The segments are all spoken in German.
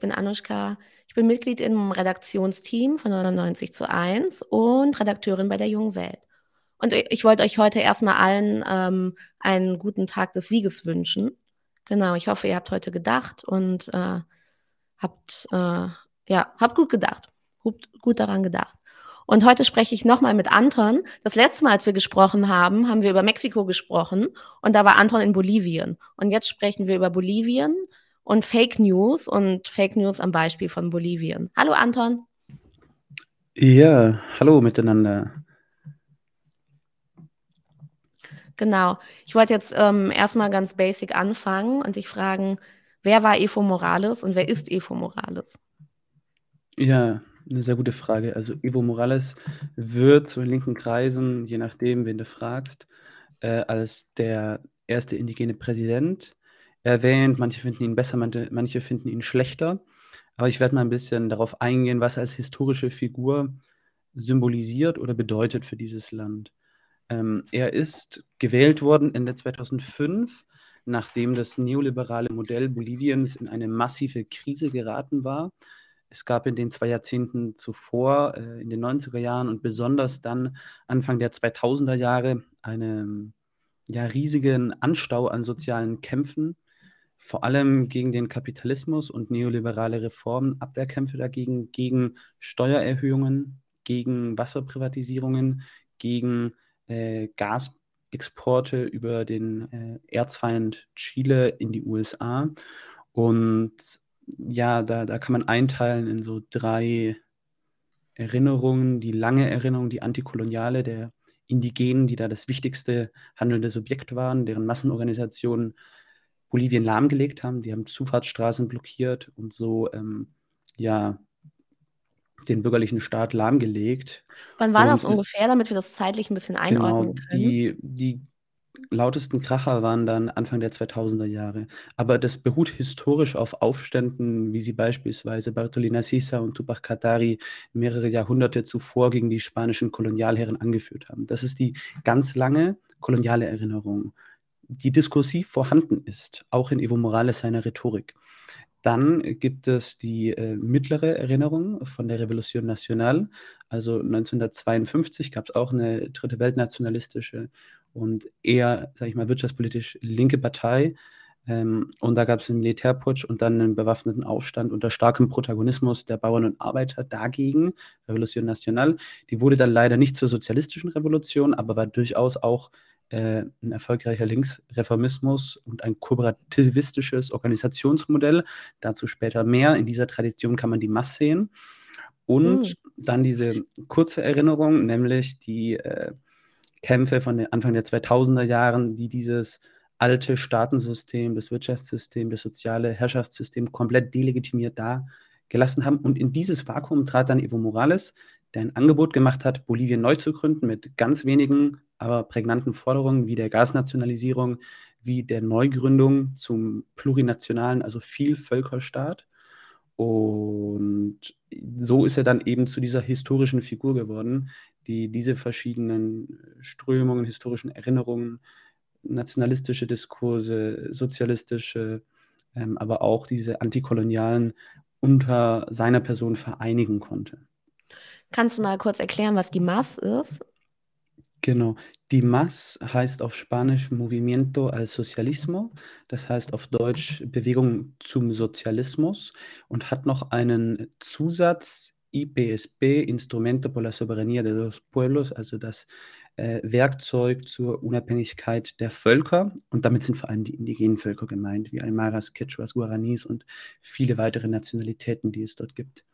ich bin Anushka. Ich bin Mitglied im Redaktionsteam von 99 zu 1 und Redakteurin bei der Jungen Welt. Und ich wollte euch heute erstmal allen ähm, einen guten Tag des Sieges wünschen. Genau, ich hoffe, ihr habt heute gedacht und äh, habt, äh, ja, habt gut gedacht. Gut, gut daran gedacht. Und heute spreche ich nochmal mit Anton. Das letzte Mal, als wir gesprochen haben, haben wir über Mexiko gesprochen und da war Anton in Bolivien. Und jetzt sprechen wir über Bolivien und Fake News und Fake News am Beispiel von Bolivien. Hallo Anton. Ja, hallo miteinander. Genau. Ich wollte jetzt ähm, erstmal ganz basic anfangen und dich fragen, wer war Evo Morales und wer ist Evo Morales? Ja, eine sehr gute Frage. Also Evo Morales wird zu den linken Kreisen, je nachdem, wen du fragst, äh, als der erste indigene Präsident erwähnt. Manche finden ihn besser, manche, finden ihn schlechter. Aber ich werde mal ein bisschen darauf eingehen, was er als historische Figur symbolisiert oder bedeutet für dieses Land. Ähm, er ist gewählt worden Ende 2005, nachdem das neoliberale Modell Boliviens in eine massive Krise geraten war. Es gab in den zwei Jahrzehnten zuvor, äh, in den 90er Jahren und besonders dann Anfang der 2000er Jahre, einen ja, riesigen Anstau an sozialen Kämpfen vor allem gegen den Kapitalismus und neoliberale Reformen, Abwehrkämpfe dagegen, gegen Steuererhöhungen, gegen Wasserprivatisierungen, gegen äh, Gasexporte über den äh, Erzfeind Chile in die USA. Und ja, da, da kann man einteilen in so drei Erinnerungen, die lange Erinnerung, die antikoloniale der Indigenen, die da das wichtigste handelnde Subjekt waren, deren Massenorganisationen Bolivien lahmgelegt haben. Die haben Zufahrtsstraßen blockiert und so ähm, ja den bürgerlichen Staat lahmgelegt. Wann war und das ungefähr, damit wir das zeitlich ein bisschen genau, einordnen genau, können? Die, die lautesten Kracher waren dann Anfang der 2000er Jahre. Aber das beruht historisch auf Aufständen, wie sie beispielsweise Bartolina Sisa und Tupac Katari mehrere Jahrhunderte zuvor gegen die spanischen Kolonialherren angeführt haben. Das ist die ganz lange koloniale Erinnerung die diskursiv vorhanden ist, auch in Evo Morales seiner Rhetorik. Dann gibt es die äh, mittlere Erinnerung von der Revolution Nacional. Also 1952 gab es auch eine dritte Weltnationalistische und eher, sage ich mal, wirtschaftspolitisch linke Partei. Ähm, und da gab es einen Militärputsch und dann einen bewaffneten Aufstand unter starkem Protagonismus der Bauern und Arbeiter dagegen, Revolution Nacional. Die wurde dann leider nicht zur sozialistischen Revolution, aber war durchaus auch äh, ein erfolgreicher Linksreformismus und ein kooperativistisches Organisationsmodell. Dazu später mehr. In dieser Tradition kann man die Mass sehen. Und mhm. dann diese kurze Erinnerung, nämlich die äh, Kämpfe von den Anfang der 2000er Jahren, die dieses alte Staatensystem, das Wirtschaftssystem, das soziale Herrschaftssystem komplett delegitimiert da gelassen haben. Und in dieses Vakuum trat dann Evo Morales, der ein Angebot gemacht hat, Bolivien neu zu gründen mit ganz wenigen aber prägnanten Forderungen wie der Gasnationalisierung, wie der Neugründung zum plurinationalen, also Vielvölkerstaat. Und so ist er dann eben zu dieser historischen Figur geworden, die diese verschiedenen Strömungen, historischen Erinnerungen, nationalistische Diskurse, sozialistische, ähm, aber auch diese antikolonialen unter seiner Person vereinigen konnte. Kannst du mal kurz erklären, was die Maß ist? Genau. Die MAS heißt auf Spanisch Movimiento al Socialismo, das heißt auf Deutsch Bewegung zum Sozialismus und hat noch einen Zusatz IPSP, Instrumento por la Soberanía de los Pueblos, also das äh, Werkzeug zur Unabhängigkeit der Völker. Und damit sind vor allem die indigenen Völker gemeint, wie Aymaras, Quechuas, Guaranis und viele weitere Nationalitäten, die es dort gibt.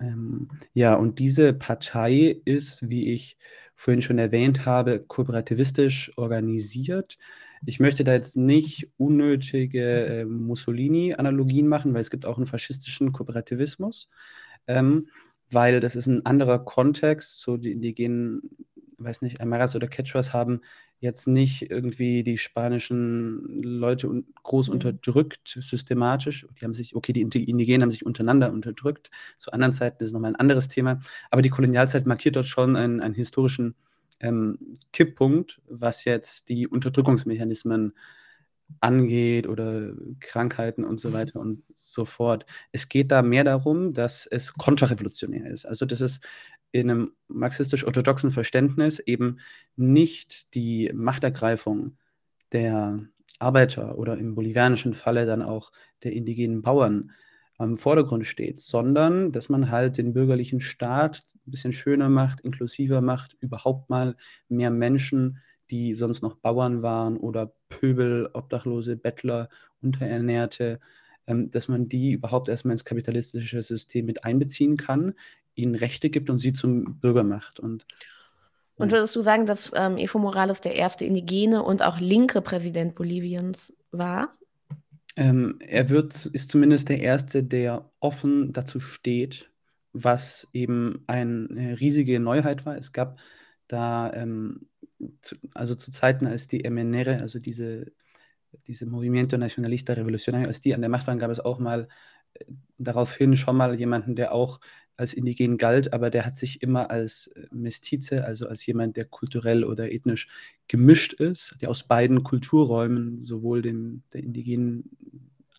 Ähm, ja, und diese Partei ist, wie ich vorhin schon erwähnt habe, kooperativistisch organisiert. Ich möchte da jetzt nicht unnötige äh, Mussolini-Analogien machen, weil es gibt auch einen faschistischen Kooperativismus, ähm, weil das ist ein anderer Kontext. So die indigenen, weiß nicht, Aymaras oder Quechuas haben jetzt nicht irgendwie die spanischen Leute un groß mhm. unterdrückt, systematisch. Die haben sich, okay, die Indigenen haben sich untereinander unterdrückt. Zu anderen Zeiten ist nochmal ein anderes Thema. Aber die Kolonialzeit markiert dort schon einen, einen historischen ähm, Kipppunkt, was jetzt die Unterdrückungsmechanismen angeht oder Krankheiten und so weiter und so fort. Es geht da mehr darum, dass es kontrarevolutionär ist. Also dass es in einem marxistisch-orthodoxen Verständnis eben nicht die Machtergreifung der Arbeiter oder im bolivianischen Falle dann auch der indigenen Bauern am Vordergrund steht, sondern dass man halt den bürgerlichen Staat ein bisschen schöner macht, inklusiver macht, überhaupt mal mehr Menschen, die sonst noch Bauern waren oder Pöbel, Obdachlose, Bettler, Unterernährte, ähm, dass man die überhaupt erstmal ins kapitalistische System mit einbeziehen kann, ihnen Rechte gibt und sie zum Bürger macht. Und, und würdest du sagen, dass ähm, Evo Morales der erste indigene und auch linke Präsident Boliviens war? Ähm, er wird, ist zumindest der Erste, der offen dazu steht, was eben eine riesige Neuheit war. Es gab da, ähm, zu, also zu Zeiten, als die MNR, also diese, diese Movimiento Nacionalista Revolucionario, als die an der Macht waren, gab es auch mal äh, daraufhin schon mal jemanden, der auch als indigen galt, aber der hat sich immer als äh, Mestize, also als jemand, der kulturell oder ethnisch gemischt ist, der aus beiden Kulturräumen, sowohl dem, der indigenen,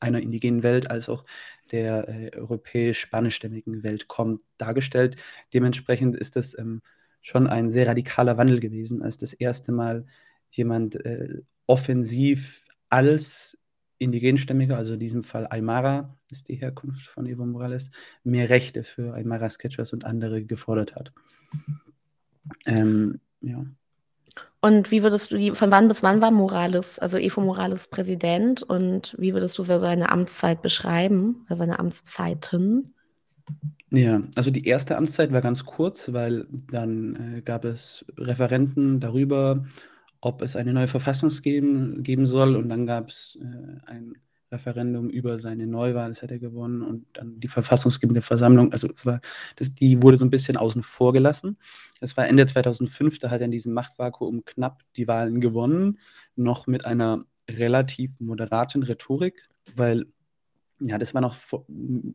einer indigenen Welt als auch der äh, europäisch-spanischstämmigen Welt kommt, dargestellt. Dementsprechend ist das ähm, schon ein sehr radikaler Wandel gewesen, als das erste Mal jemand äh, offensiv als Indigenstämmige, also in diesem Fall Aymara ist die Herkunft von Evo Morales, mehr Rechte für Aymara Sketchers und andere gefordert hat. Ähm, ja. Und wie würdest du die, von wann bis wann war Morales, also Evo Morales Präsident und wie würdest du seine Amtszeit beschreiben, oder seine Amtszeiten? Ja, also die erste Amtszeit war ganz kurz, weil dann äh, gab es Referenten darüber, ob es eine neue Verfassung geben, geben soll. Und dann gab es äh, ein Referendum über seine Neuwahl, das hat er gewonnen. Und dann die verfassungsgebende Versammlung, also es war, das, die wurde so ein bisschen außen vor gelassen. Das war Ende 2005, da hat er in diesem Machtvakuum knapp die Wahlen gewonnen, noch mit einer relativ moderaten Rhetorik, weil ja, das war noch,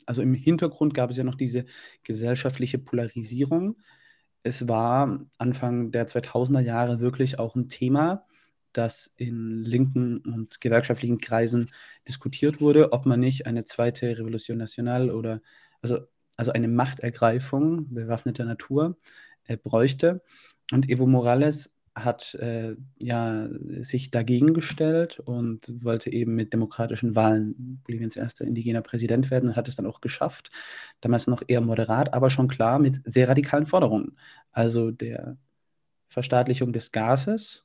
also im Hintergrund gab es ja noch diese gesellschaftliche Polarisierung es war Anfang der 2000er Jahre wirklich auch ein Thema, das in linken und gewerkschaftlichen Kreisen diskutiert wurde, ob man nicht eine zweite Revolution Nationale oder also, also eine Machtergreifung bewaffneter Natur äh, bräuchte. Und Evo Morales hat äh, ja, sich dagegen gestellt und wollte eben mit demokratischen Wahlen Boliviens erster indigener Präsident werden und hat es dann auch geschafft. Damals noch eher moderat, aber schon klar mit sehr radikalen Forderungen. Also der Verstaatlichung des Gases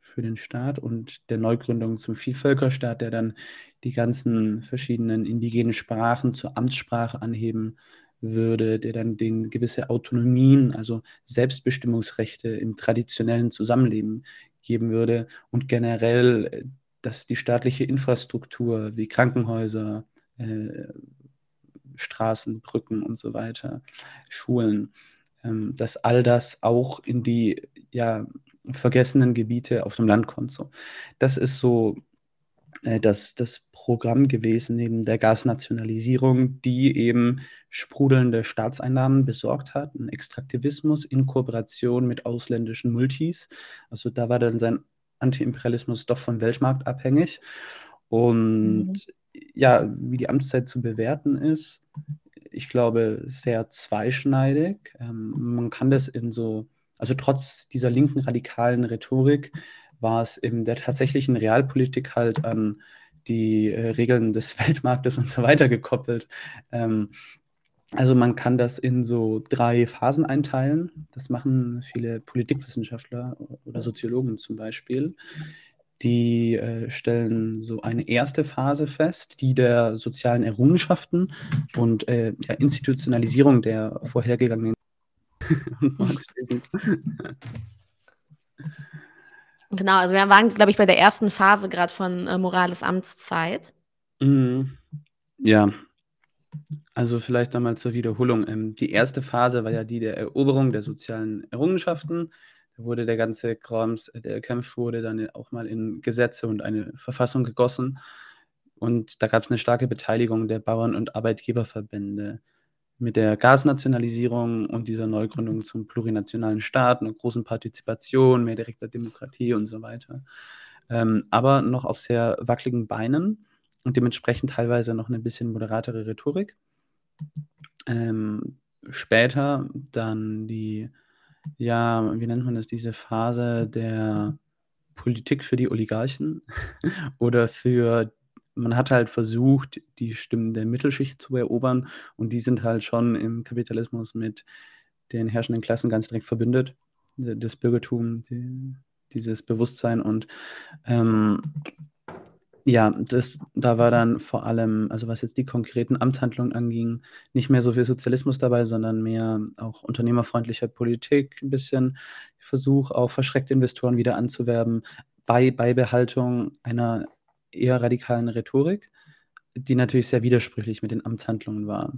für den Staat und der Neugründung zum Vielvölkerstaat, der dann die ganzen verschiedenen indigenen Sprachen zur Amtssprache anheben würde, der dann den gewisse Autonomien, also Selbstbestimmungsrechte im traditionellen Zusammenleben geben würde und generell, äh, dass die staatliche Infrastruktur wie Krankenhäuser, äh, Straßen, Brücken und so weiter, Schulen, ähm, dass all das auch in die ja, vergessenen Gebiete auf dem Land kommt. So. Das ist so äh, das, das Programm gewesen, neben der Gasnationalisierung, die eben sprudelnde Staatseinnahmen besorgt hat, ein Extraktivismus in Kooperation mit ausländischen Multis. Also da war dann sein Antiimperialismus doch vom Weltmarkt abhängig. Und mhm. ja, wie die Amtszeit zu bewerten ist, ich glaube, sehr zweischneidig. Ähm, man kann das in so, also trotz dieser linken radikalen Rhetorik, war es in der tatsächlichen Realpolitik halt an die äh, Regeln des Weltmarktes und so weiter gekoppelt. Ähm, also man kann das in so drei Phasen einteilen. Das machen viele Politikwissenschaftler oder Soziologen zum Beispiel. Die äh, stellen so eine erste Phase fest, die der sozialen Errungenschaften und äh, der Institutionalisierung der vorhergegangenen Genau, also wir waren, glaube ich, bei der ersten Phase gerade von äh, Morales Amtszeit. Mhm. Ja, also vielleicht einmal zur Wiederholung. Ähm, die erste Phase war ja die der Eroberung der sozialen Errungenschaften. Da wurde der ganze Krams, der erkämpft wurde, dann auch mal in Gesetze und eine Verfassung gegossen. Und da gab es eine starke Beteiligung der Bauern- und Arbeitgeberverbände mit der Gasnationalisierung und dieser Neugründung zum plurinationalen Staat, einer großen Partizipation, mehr direkter Demokratie und so weiter. ähm, aber noch auf sehr wackeligen Beinen und dementsprechend teilweise noch eine bisschen moderatere Rhetorik. Ähm, später dann die, ja, wie nennt man das, diese Phase der Politik für die Oligarchen oder für man hat halt versucht, die Stimmen der Mittelschicht zu erobern und die sind halt schon im Kapitalismus mit den herrschenden Klassen ganz direkt verbündet. Das Bürgertum, die, dieses Bewusstsein und ähm, ja, das, da war dann vor allem, also was jetzt die konkreten Amtshandlungen anging, nicht mehr so viel Sozialismus dabei, sondern mehr auch unternehmerfreundlicher Politik, ein bisschen Versuch, auch verschreckte Investoren wieder anzuwerben, bei Beibehaltung einer eher radikalen Rhetorik, die natürlich sehr widersprüchlich mit den Amtshandlungen war.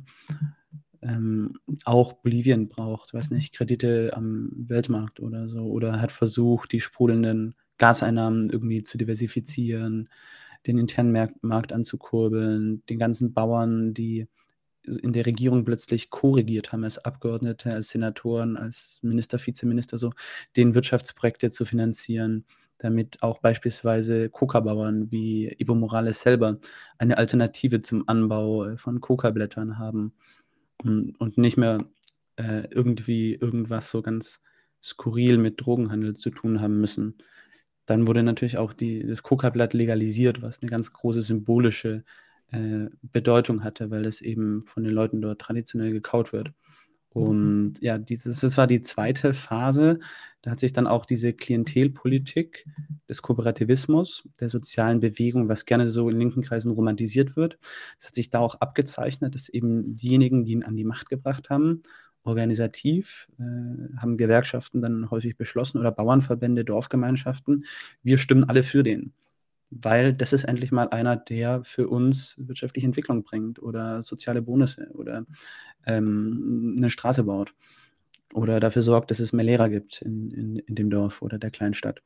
Ähm, auch Bolivien braucht, weiß nicht, Kredite am Weltmarkt oder so, oder hat versucht, die sprudelnden Gaseinnahmen irgendwie zu diversifizieren, den internen Markt anzukurbeln, den ganzen Bauern, die in der Regierung plötzlich korrigiert haben als Abgeordnete, als Senatoren, als Minister, Vizeminister, so, den Wirtschaftsprojekte zu finanzieren damit auch beispielsweise Coca-Bauern wie Evo Morales selber eine Alternative zum Anbau äh, von Coca-Blättern haben hm, und nicht mehr äh, irgendwie irgendwas so ganz skurril mit Drogenhandel zu tun haben müssen. Dann wurde natürlich auch die, das Coca-Blatt legalisiert, was eine ganz große symbolische äh, Bedeutung hatte, weil es eben von den Leuten dort traditionell gekaut wird. Und ja, dieses, das war die zweite Phase. Da hat sich dann auch diese Klientelpolitik des Kooperativismus, der sozialen Bewegung, was gerne so in linken Kreisen romantisiert wird, das hat sich da auch abgezeichnet, dass eben diejenigen, die ihn an die Macht gebracht haben, organisativ, äh, haben Gewerkschaften dann häufig beschlossen oder Bauernverbände, Dorfgemeinschaften, wir stimmen alle für den weil das ist endlich mal einer, der für uns wirtschaftliche Entwicklung bringt oder soziale Bonusse oder ähm, eine Straße baut oder dafür sorgt, dass es mehr Lehrer gibt in, in, in dem Dorf oder der Kleinstadt.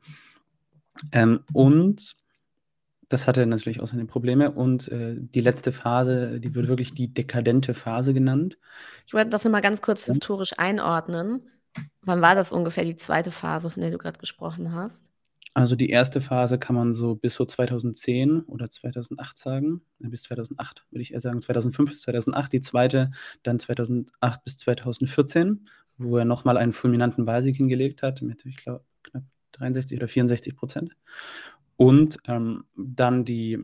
Ähm, und das hatte natürlich auch seine Probleme. Und äh, die letzte Phase, die wird wirklich die dekadente Phase genannt. Ich wollte das nochmal ganz kurz ja. historisch einordnen. Wann war das ungefähr die zweite Phase, von der du gerade gesprochen hast? Also die erste Phase kann man so bis so 2010 oder 2008 sagen, bis 2008 würde ich eher sagen, 2005 bis 2008, die zweite dann 2008 bis 2014, wo er nochmal einen fulminanten Wahlsieg hingelegt hat mit, ich glaube, knapp 63 oder 64 Prozent. Und ähm, dann die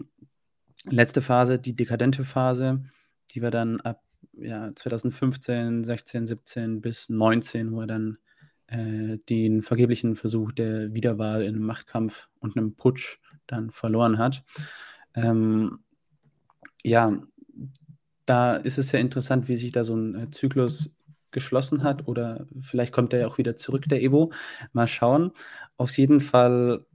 letzte Phase, die dekadente Phase, die war dann ab ja, 2015, 16, 17 bis 19, wo er dann äh, den vergeblichen Versuch der Wiederwahl in einem Machtkampf und einem Putsch dann verloren hat. Ähm, ja, da ist es sehr interessant, wie sich da so ein äh, Zyklus geschlossen hat oder vielleicht kommt er ja auch wieder zurück, der Evo. Mal schauen. Auf jeden Fall,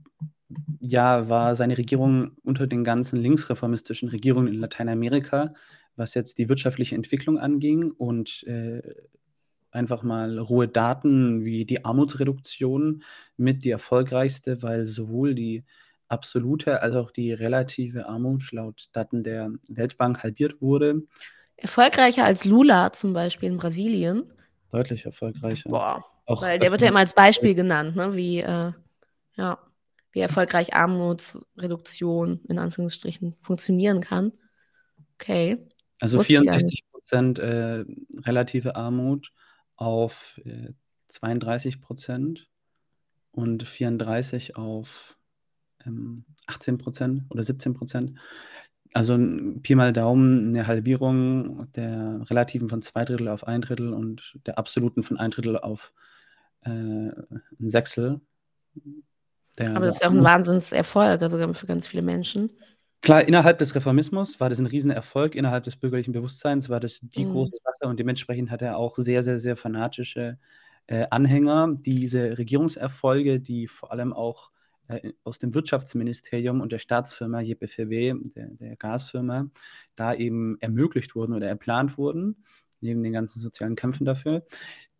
ja, war seine Regierung unter den ganzen linksreformistischen Regierungen in Lateinamerika, was jetzt die wirtschaftliche Entwicklung anging und äh, einfach mal rohe Daten wie die Armutsreduktion mit die erfolgreichste, weil sowohl die absolute als auch die relative Armut laut Daten der Weltbank halbiert wurde. Erfolgreicher als Lula zum Beispiel in Brasilien. Deutlich erfolgreicher. Boah. Auch weil der wird ja immer als Beispiel genannt, ne? wie, äh, ja, wie erfolgreich Armutsreduktion in Anführungsstrichen funktionieren kann. Okay. Also 64 Prozent äh, relative Armut auf äh, 32 Prozent und 34 auf ähm, 18 Prozent oder 17 Prozent. Also Pi mal Daumen eine Halbierung der relativen von zwei Drittel auf ein Drittel und der absoluten von ein Drittel auf äh, ein Sechstel. Der, Aber das ist ja auch ein Wahnsinnserfolg, also für ganz viele Menschen. Klar, innerhalb des Reformismus war das ein Riesenerfolg, innerhalb des bürgerlichen Bewusstseins war das die Mhm. große Sache und dementsprechend hat er auch sehr, sehr, sehr fanatische äh, Anhänger. Diese Regierungserfolge, die vor allem auch äh, aus dem Wirtschaftsministerium und der Staatsfirma JPFW, der, der Gasfirma, da eben ermöglicht wurden oder erplant wurden, neben den ganzen sozialen Kämpfen dafür.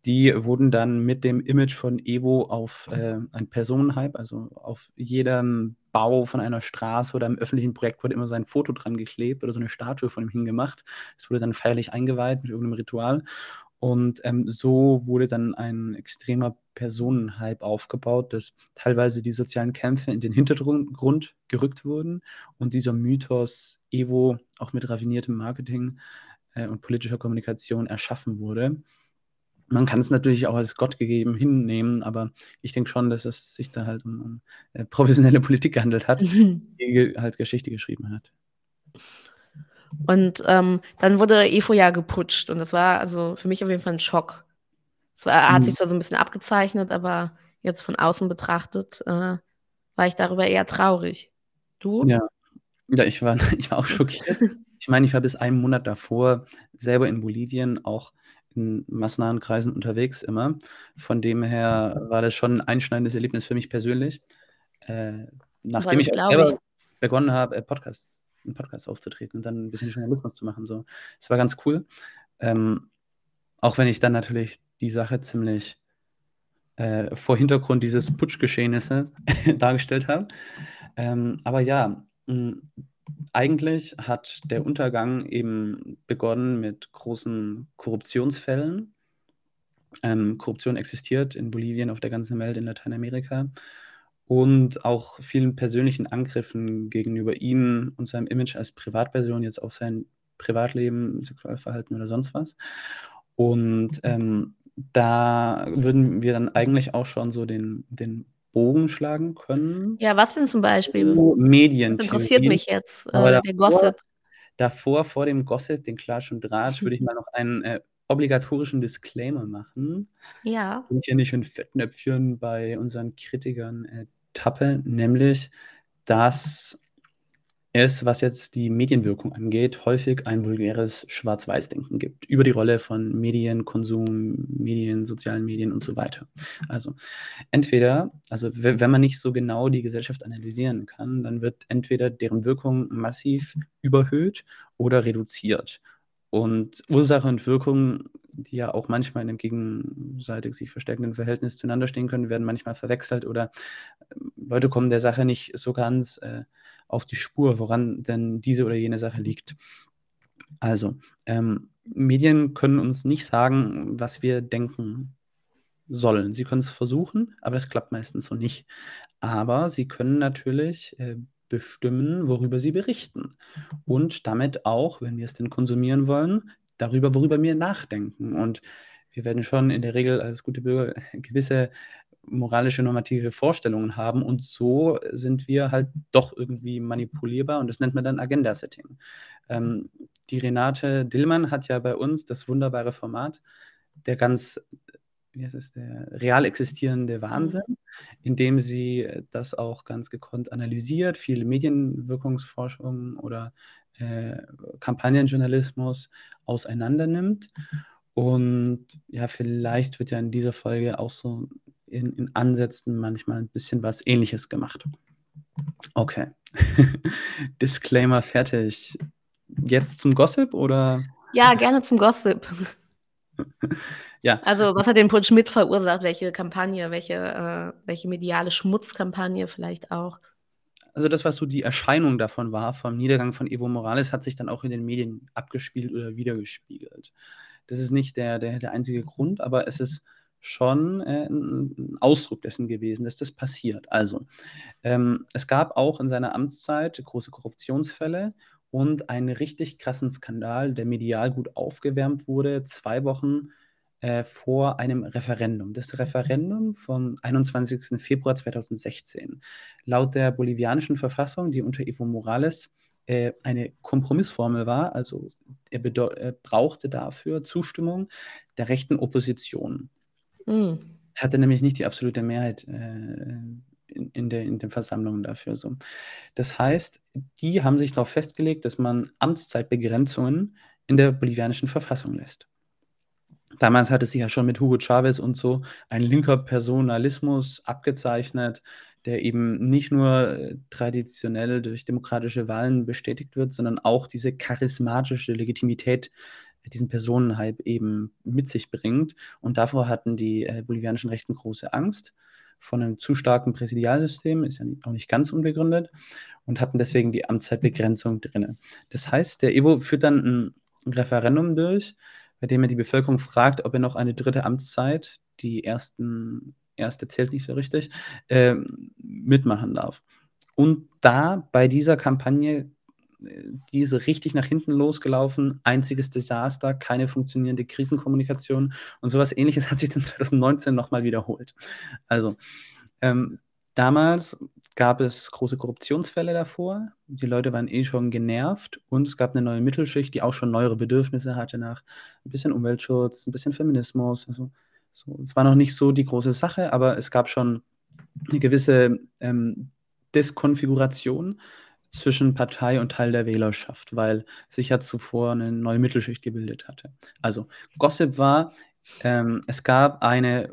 Die wurden dann mit dem Image von Evo auf äh, ein Personenhype, also auf jedem Bau von einer Straße oder einem öffentlichen Projekt wurde immer sein Foto dran geklebt oder so eine Statue von ihm hingemacht. Es wurde dann feierlich eingeweiht mit irgendeinem Ritual. Und ähm, so wurde dann ein extremer Personenhype aufgebaut, dass teilweise die sozialen Kämpfe in den Hintergrund gerückt wurden und dieser Mythos Evo auch mit raffiniertem Marketing äh, und politischer Kommunikation erschaffen wurde. Man kann es natürlich auch als Gott gegeben hinnehmen, aber ich denke schon, dass es sich da halt um, um äh, professionelle Politik gehandelt hat, die halt Geschichte geschrieben hat. Und ähm, dann wurde EFO ja geputscht und das war also für mich auf jeden Fall ein Schock. Es war, hat mhm. sich zwar so ein bisschen abgezeichnet, aber jetzt von außen betrachtet äh, war ich darüber eher traurig. Du? Ja, ja ich, war, ich war auch schockiert. ich meine, ich war bis einen Monat davor selber in Bolivien auch in massenahen Kreisen unterwegs immer. Von dem her war das schon ein einschneidendes Erlebnis für mich persönlich. Äh, nachdem ich, ich begonnen habe, äh, Podcasts einen Podcast aufzutreten und dann ein bisschen Journalismus zu machen. So. Es war ganz cool. Ähm, auch wenn ich dann natürlich die Sache ziemlich äh, vor Hintergrund dieses Putschgeschehnisse dargestellt habe. Ähm, aber ja, mh, eigentlich hat der Untergang eben begonnen mit großen Korruptionsfällen. Ähm, Korruption existiert in Bolivien, auf der ganzen Welt, in Lateinamerika und auch vielen persönlichen Angriffen gegenüber ihm und seinem Image als Privatperson, jetzt auf sein Privatleben, Sexualverhalten oder sonst was. Und ähm, da würden wir dann eigentlich auch schon so den, den Bogen schlagen können. Ja, was denn zum Beispiel? Medien. Das interessiert mich jetzt, äh, davor, der Gossip. Davor, vor dem Gossip, den Klatsch und Dratsch, würde ich mal noch einen äh, obligatorischen Disclaimer machen. Ja. Und hier nicht in Fettnäpfchen bei unseren Kritikern äh, Tappe, nämlich, dass es, was jetzt die Medienwirkung angeht, häufig ein vulgäres Schwarz-Weiß-Denken gibt über die Rolle von Medien, Konsum, Medien, sozialen Medien und so weiter. Also entweder, also wenn man nicht so genau die Gesellschaft analysieren kann, dann wird entweder deren Wirkung massiv überhöht oder reduziert. Und Ursache und Wirkung, die ja auch manchmal in einem gegenseitig sich verstärkenden Verhältnis zueinander stehen können, werden manchmal verwechselt oder ähm, Leute kommen der Sache nicht so ganz äh, auf die Spur, woran denn diese oder jene Sache liegt. Also, ähm, Medien können uns nicht sagen, was wir denken sollen. Sie können es versuchen, aber das klappt meistens so nicht. Aber sie können natürlich äh, bestimmen, worüber sie berichten. Und damit auch, wenn wir es denn konsumieren wollen, darüber, worüber wir nachdenken. Und wir werden schon in der Regel als gute Bürger gewisse moralische, normative Vorstellungen haben und so sind wir halt doch irgendwie manipulierbar und das nennt man dann Agenda-Setting. Ähm, die Renate Dillmann hat ja bei uns das wunderbare Format, der ganz wie heißt es, der real existierende mhm. Wahnsinn, indem sie äh, das auch ganz gekonnt analysiert, viele Medienwirkungsforschung oder äh, Kampagnenjournalismus auseinander nimmt. Und ja, vielleicht wird ja in dieser Folge auch so in, in Ansätzen manchmal ein bisschen was Ähnliches gemacht. Okay. Disclaimer fertig. Jetzt zum Gossip oder? Ja, gerne zum Gossip. Ja. Also, was hat den Putsch mit verursacht? Welche Kampagne, welche, äh, welche mediale Schmutzkampagne vielleicht auch? Also das, was so die Erscheinung davon war, vom Niedergang von Evo Morales, hat sich dann auch in den Medien abgespielt oder wiedergespiegelt. Das ist nicht der, der, der einzige Grund, aber es ist schon äh, ein Ausdruck dessen gewesen, dass das passiert. Also, ähm, es gab auch in seiner Amtszeit große Korruptionsfälle und einen richtig krassen Skandal, der medial gut aufgewärmt wurde, zwei Wochen äh, vor einem Referendum. Das Referendum vom 21. Februar 2016. Laut der bolivianischen Verfassung, die unter Evo Morales äh, eine Kompromissformel war, also er, er, brauchte dafür Zustimmung der rechten Opposition. Mhm. Hatte nämlich nicht die absolute Mehrheit äh, in, in, der, in den Versammlungen dafür. So. Das heißt, die haben sich darauf festgelegt, dass man Amtszeitbegrenzungen in der bolivianischen Verfassung lässt. Damals hatte sich ja schon mit Hugo Chavez und so ein linker Personalismus abgezeichnet, der eben nicht nur äh, traditionell durch demokratische Wahlen bestätigt wird, sondern auch diese charismatische Legitimität, äh, diesen Personenhype eben mit sich bringt. Und davor hatten die äh, bolivianischen Rechten große Angst von einem zu starken Präsidialsystem, ist ja auch nicht ganz unbegründet, und hatten deswegen die Amtszeitbegrenzung drin. Das heißt, der Evo führt dann ein Referendum durch, bei dem er die Bevölkerung fragt, ob er noch eine dritte Amtszeit, die ersten, erste zählt nicht so richtig, äh, mitmachen darf. Und da bei dieser Kampagne die ist richtig nach hinten losgelaufen, einziges Desaster, keine funktionierende Krisenkommunikation und sowas ähnliches hat sich dann 2019 nochmal wiederholt. Also ähm, damals gab es große Korruptionsfälle davor, die Leute waren eh schon genervt und es gab eine neue Mittelschicht, die auch schon neuere Bedürfnisse hatte nach ein bisschen Umweltschutz, ein bisschen Feminismus. Also so, es war noch nicht so die große Sache, aber es gab schon eine gewisse ähm, Deskonfiguration zwischen Partei und Teil der Wählerschaft, weil sich ja zuvor eine neue Mittelschicht gebildet hatte. Also Gossip war, ähm, es gab eine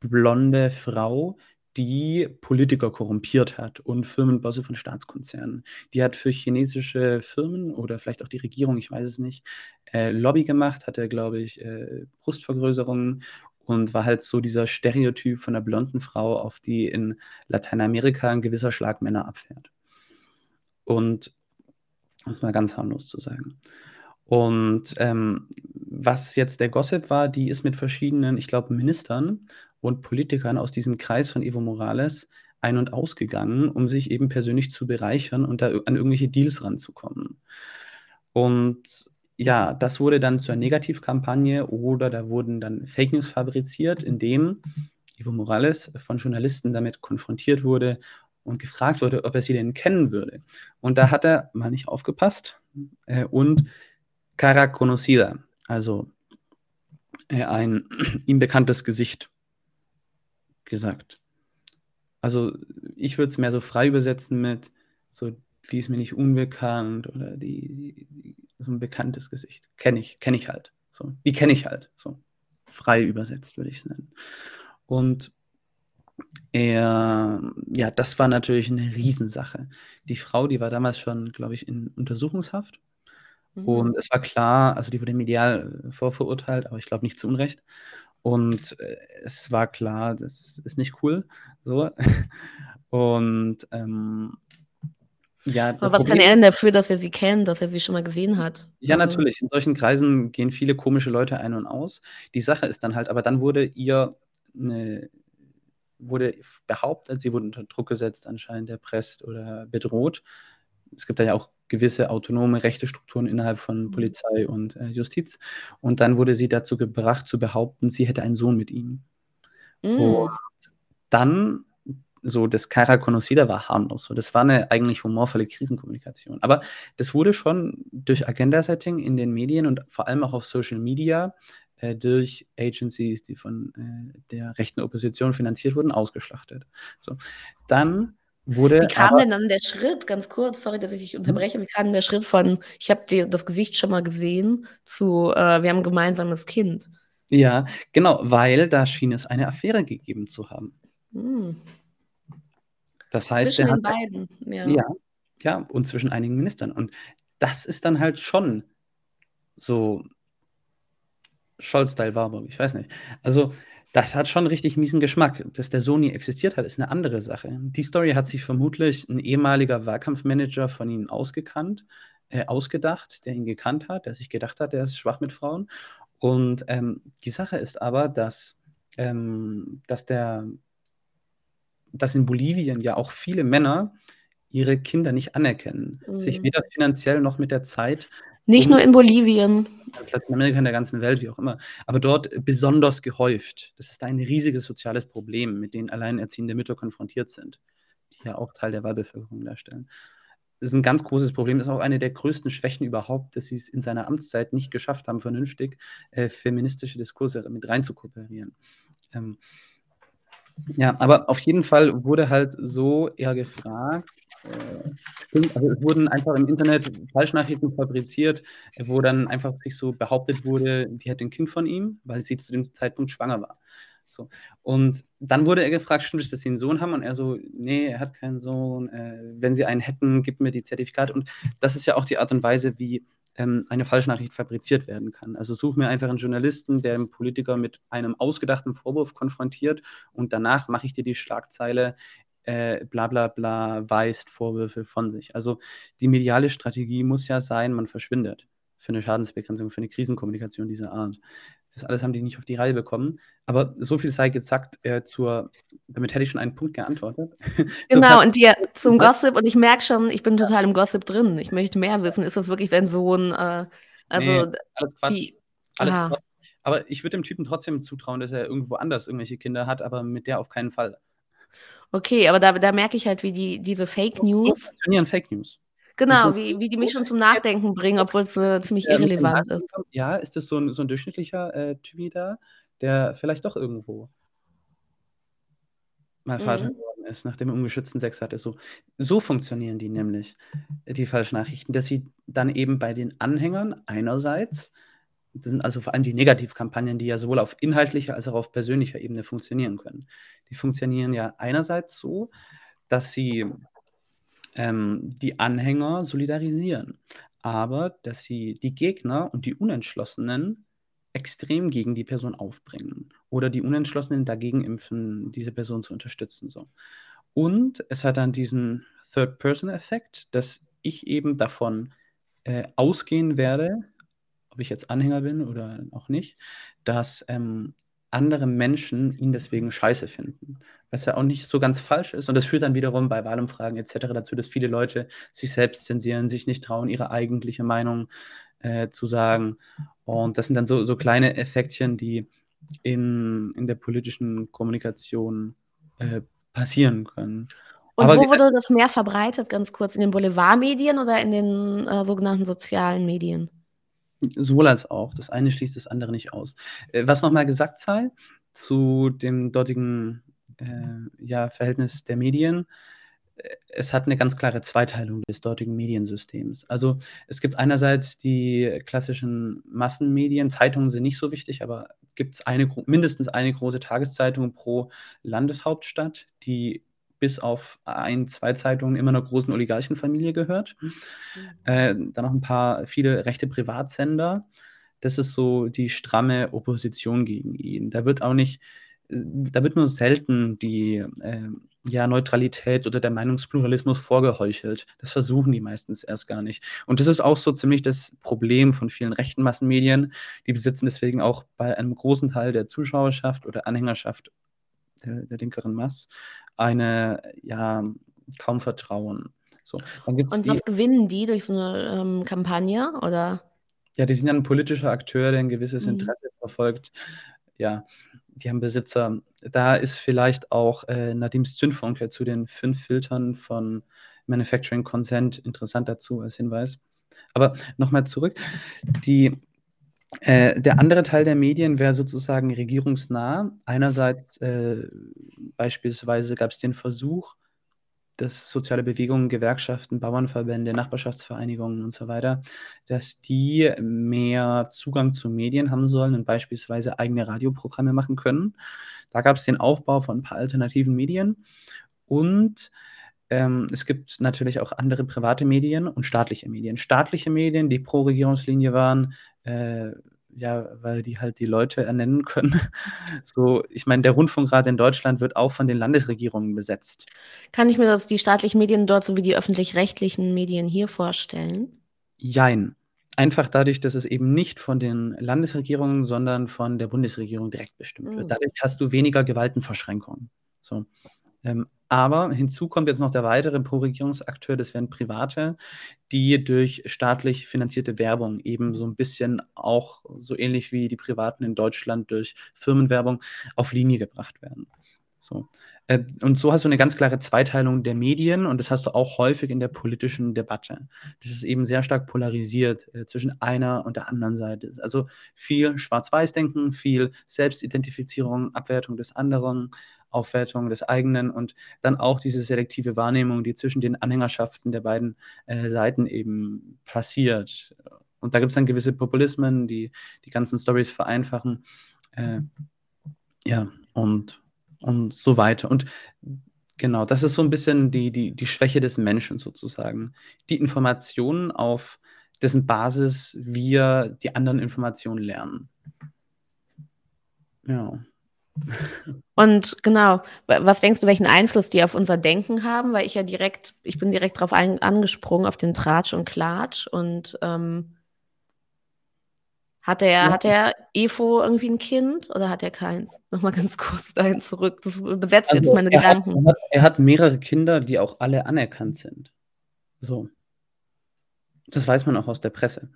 blonde Frau, die Politiker korrumpiert hat und Firmenbosse von Staatskonzernen. Die hat für chinesische Firmen oder vielleicht auch die Regierung, ich weiß es nicht, äh, Lobby gemacht, hatte, glaube ich, äh, Brustvergrößerungen und war halt so dieser Stereotyp von der blonden Frau, auf die in Lateinamerika ein gewisser Schlag Männer abfährt. Und um es mal ganz harmlos zu sagen. Und ähm, was jetzt der Gossip war, die ist mit verschiedenen, ich glaube, Ministern und Politikern aus diesem Kreis von Evo Morales ein- und ausgegangen, um sich eben persönlich zu bereichern und da an irgendwelche Deals ranzukommen. Und ja, das wurde dann zur Negativkampagne oder da wurden dann Fake News fabriziert, indem Evo Morales von Journalisten damit konfrontiert wurde und gefragt wurde, ob er sie denn kennen würde. Und da hat er mal nicht aufgepasst äh, und Cara conocida, also äh, ein ihm bekanntes Gesicht gesagt. Also ich würde es mehr so frei übersetzen mit so, die ist mir nicht unbekannt oder die, die so ein bekanntes Gesicht. Kenne ich, kenne ich halt. So, die kenne ich halt. So frei übersetzt würde ich es nennen. Und er, ja, das war natürlich eine Riesensache. Die Frau, die war damals schon, glaube ich, in Untersuchungshaft. Mhm. Und es war klar, also die wurde medial äh, vorverurteilt, aber ich glaube nicht zu Unrecht. Und äh, es war klar, das ist nicht cool. So. Und ähm, ja, aber was Problem, kann er denn dafür, dass er sie kennt, dass er sie schon mal gesehen hat? Ja, also, natürlich. In solchen Kreisen gehen viele komische Leute ein und aus. Die Sache ist dann halt, aber dann wurde ihr eine wurde behauptet, sie wurde unter Druck gesetzt, anscheinend erpresst oder bedroht. Es gibt da ja auch gewisse autonome rechte Strukturen innerhalb von mhm. Polizei und äh, Justiz. Und dann wurde sie dazu gebracht, zu behaupten, sie hätte einen Sohn mit ihm. Mm. Und dann, so das Cara Conocida war harmlos. So, das war eine eigentlich humorvolle Krisenkommunikation. Aber das wurde schon durch Agenda-Setting in den Medien und vor allem auch auf Social Media äh, durch Agencies, die von äh, der rechten Opposition finanziert wurden, ausgeschlachtet. So. Dann wurde. Wie kam denn dann der Schritt, ganz kurz, sorry, dass ich dich unterbreche, wie kam denn der Schritt von, ich habe das Gesicht schon mal gesehen, zu, äh, wir haben ein gemeinsames Kind? Ja, genau, weil da schien es eine Affäre gegeben zu haben. Hm. Das heißt, zwischen den beiden, ja. ja. Ja, und zwischen einigen Ministern. Und das ist dann halt schon so Scholz-Style Warburg, ich weiß nicht. Also, das hat schon richtig miesen Geschmack. Dass der Sony existiert hat, ist eine andere Sache. Die Story hat sich vermutlich ein ehemaliger Wahlkampfmanager von ihnen ausgekannt, äh, ausgedacht, der ihn gekannt hat, der sich gedacht hat, der ist schwach mit Frauen. Und ähm, die Sache ist aber, dass, ähm, dass, der, dass in Bolivien ja auch viele Männer ihre Kinder nicht anerkennen, mhm. sich weder finanziell noch mit der Zeit nicht nur in Bolivien. Lateinamerika, in der ganzen Welt, wie auch immer. Aber dort besonders gehäuft. Das ist ein riesiges soziales Problem, mit dem alleinerziehende Mütter konfrontiert sind, die ja auch Teil der Wahlbevölkerung darstellen. Das ist ein ganz großes Problem. Das ist auch eine der größten Schwächen überhaupt, dass sie es in seiner Amtszeit nicht geschafft haben, vernünftig äh, feministische Diskurse mit rein zu kooperieren. Ähm, ja, aber auf jeden Fall wurde halt so eher gefragt, also es wurden einfach im Internet Falschnachrichten fabriziert, wo dann einfach sich so behauptet wurde, die hätte ein Kind von ihm, weil sie zu dem Zeitpunkt schwanger war. So. Und dann wurde er gefragt, stimmt dass sie einen Sohn haben? Und er so, nee, er hat keinen Sohn. Äh, wenn sie einen hätten, gib mir die Zertifikate. Und das ist ja auch die Art und Weise, wie ähm, eine Falschnachricht fabriziert werden kann. Also such mir einfach einen Journalisten, der einen Politiker mit einem ausgedachten Vorwurf konfrontiert und danach mache ich dir die Schlagzeile, äh, bla bla bla weist Vorwürfe von sich. Also die mediale Strategie muss ja sein, man verschwindet. für eine Schadensbegrenzung, für eine Krisenkommunikation dieser Art. Das alles haben die nicht auf die Reihe bekommen. Aber so viel sei gesagt äh, zur, damit hätte ich schon einen Punkt geantwortet. genau, und dir zum Gossip, und ich merke schon, ich bin total im Gossip drin. Ich möchte mehr wissen. Ist das wirklich sein Sohn? Äh, also, nee, alles Quatsch. Die, alles Quatsch. Aber ich würde dem Typen trotzdem zutrauen, dass er irgendwo anders irgendwelche Kinder hat, aber mit der auf keinen Fall. Okay, aber da, da merke ich halt, wie die, diese Fake News. So funktionieren Fake News. Genau, wie, wie die mich schon zum Nachdenken bringen, obwohl es äh, ziemlich irrelevant ist. Ja, ist das so ein, so ein durchschnittlicher äh, Typ da, der vielleicht doch irgendwo mal mhm. Vater geworden ist, nachdem er ungeschützten Sex hatte. So, so funktionieren die nämlich, die Falschnachrichten, dass sie dann eben bei den Anhängern einerseits, das sind also vor allem die Negativkampagnen, die ja sowohl auf inhaltlicher als auch auf persönlicher Ebene funktionieren können. Die funktionieren ja einerseits so, dass sie ähm, die Anhänger solidarisieren, aber dass sie die Gegner und die Unentschlossenen extrem gegen die Person aufbringen oder die Unentschlossenen dagegen impfen, diese Person zu unterstützen. So. Und es hat dann diesen Third-Person-Effekt, dass ich eben davon äh, ausgehen werde, ob ich jetzt Anhänger bin oder auch nicht, dass ähm, andere Menschen ihn deswegen scheiße finden. Was ja auch nicht so ganz falsch ist. Und das führt dann wiederum bei Wahlumfragen etc. dazu, dass viele Leute sich selbst zensieren, sich nicht trauen, ihre eigentliche Meinung äh, zu sagen. Und das sind dann so, so kleine Effektchen, die in, in der politischen Kommunikation äh, passieren können. Und Aber wo wurde das mehr verbreitet, ganz kurz? In den Boulevardmedien oder in den äh, sogenannten sozialen Medien? Sowohl als auch. Das eine schließt das andere nicht aus. Äh, was nochmal gesagt sei zu dem dortigen äh, ja, Verhältnis der Medien, äh, es hat eine ganz klare Zweiteilung des dortigen Mediensystems. Also es gibt einerseits die klassischen Massenmedien, Zeitungen sind nicht so wichtig, aber gibt es eine, mindestens eine große Tageszeitung pro Landeshauptstadt, die bis auf ein, zwei Zeitungen immer einer großen Oligarchenfamilie gehört. Mhm. Äh, dann noch ein paar, viele rechte Privatsender. Das ist so die stramme Opposition gegen ihn. Da wird auch nicht, da wird nur selten die äh, ja, Neutralität oder der Meinungspluralismus vorgeheuchelt. Das versuchen die meistens erst gar nicht. Und das ist auch so ziemlich das Problem von vielen rechten Massenmedien. Die besitzen deswegen auch bei einem großen Teil der Zuschauerschaft oder Anhängerschaft der, der linkeren Mass eine, ja, kaum Vertrauen. So, dann gibt's Und die, was gewinnen die durch so eine ähm, Kampagne? Oder? Ja, die sind ja ein politischer Akteur, der ein gewisses mhm. Interesse verfolgt. Ja, die haben Besitzer. Da ist vielleicht auch äh, Nadims Zündfunke zu den fünf Filtern von Manufacturing Consent interessant dazu als Hinweis. Aber nochmal zurück. Die äh, der andere Teil der Medien wäre sozusagen regierungsnah. Einerseits äh, beispielsweise gab es den Versuch, dass soziale Bewegungen, Gewerkschaften, Bauernverbände, Nachbarschaftsvereinigungen und so weiter, dass die mehr Zugang zu Medien haben sollen und beispielsweise eigene Radioprogramme machen können. Da gab es den Aufbau von ein paar alternativen Medien und ähm, es gibt natürlich auch andere private Medien und staatliche Medien. Staatliche Medien, die pro Regierungslinie waren, äh, ja, weil die halt die Leute ernennen können. So, ich meine, der Rundfunkrat in Deutschland wird auch von den Landesregierungen besetzt. Kann ich mir das die staatlichen Medien dort sowie die öffentlich-rechtlichen Medien hier vorstellen? Jein. Einfach dadurch, dass es eben nicht von den Landesregierungen, sondern von der Bundesregierung direkt bestimmt wird. Hm. Dadurch hast du weniger Gewaltenverschränkungen. So. Ähm, aber hinzu kommt jetzt noch der weitere Pro-Regierungsakteur, das wären Private, die durch staatlich finanzierte Werbung eben so ein bisschen auch so ähnlich wie die Privaten in Deutschland durch Firmenwerbung auf Linie gebracht werden. So. Äh, und so hast du eine ganz klare Zweiteilung der Medien und das hast du auch häufig in der politischen Debatte. Das ist eben sehr stark polarisiert äh, zwischen einer und der anderen Seite. Also viel Schwarz-Weiß-Denken, viel Selbstidentifizierung, Abwertung des anderen, Aufwertung des eigenen und dann auch diese selektive Wahrnehmung, die zwischen den Anhängerschaften der beiden äh, Seiten eben passiert. Und da gibt es dann gewisse Populismen, die die ganzen Stories vereinfachen. Äh, ja, und, und so weiter. Und genau, das ist so ein bisschen die, die, die Schwäche des Menschen sozusagen. Die Informationen, auf dessen Basis wir die anderen Informationen lernen. Ja. Und genau, was denkst du, welchen Einfluss die auf unser Denken haben? Weil ich ja direkt, ich bin direkt darauf angesprungen, auf den Tratsch und Klatsch. Und ähm, Hat er, ja. hat er Efo irgendwie ein Kind oder hat er keins? Nochmal ganz kurz dahin zurück. Das besetzt also jetzt meine er Gedanken. Hat, er, hat, er hat mehrere Kinder, die auch alle anerkannt sind. So. Das weiß man auch aus der Presse.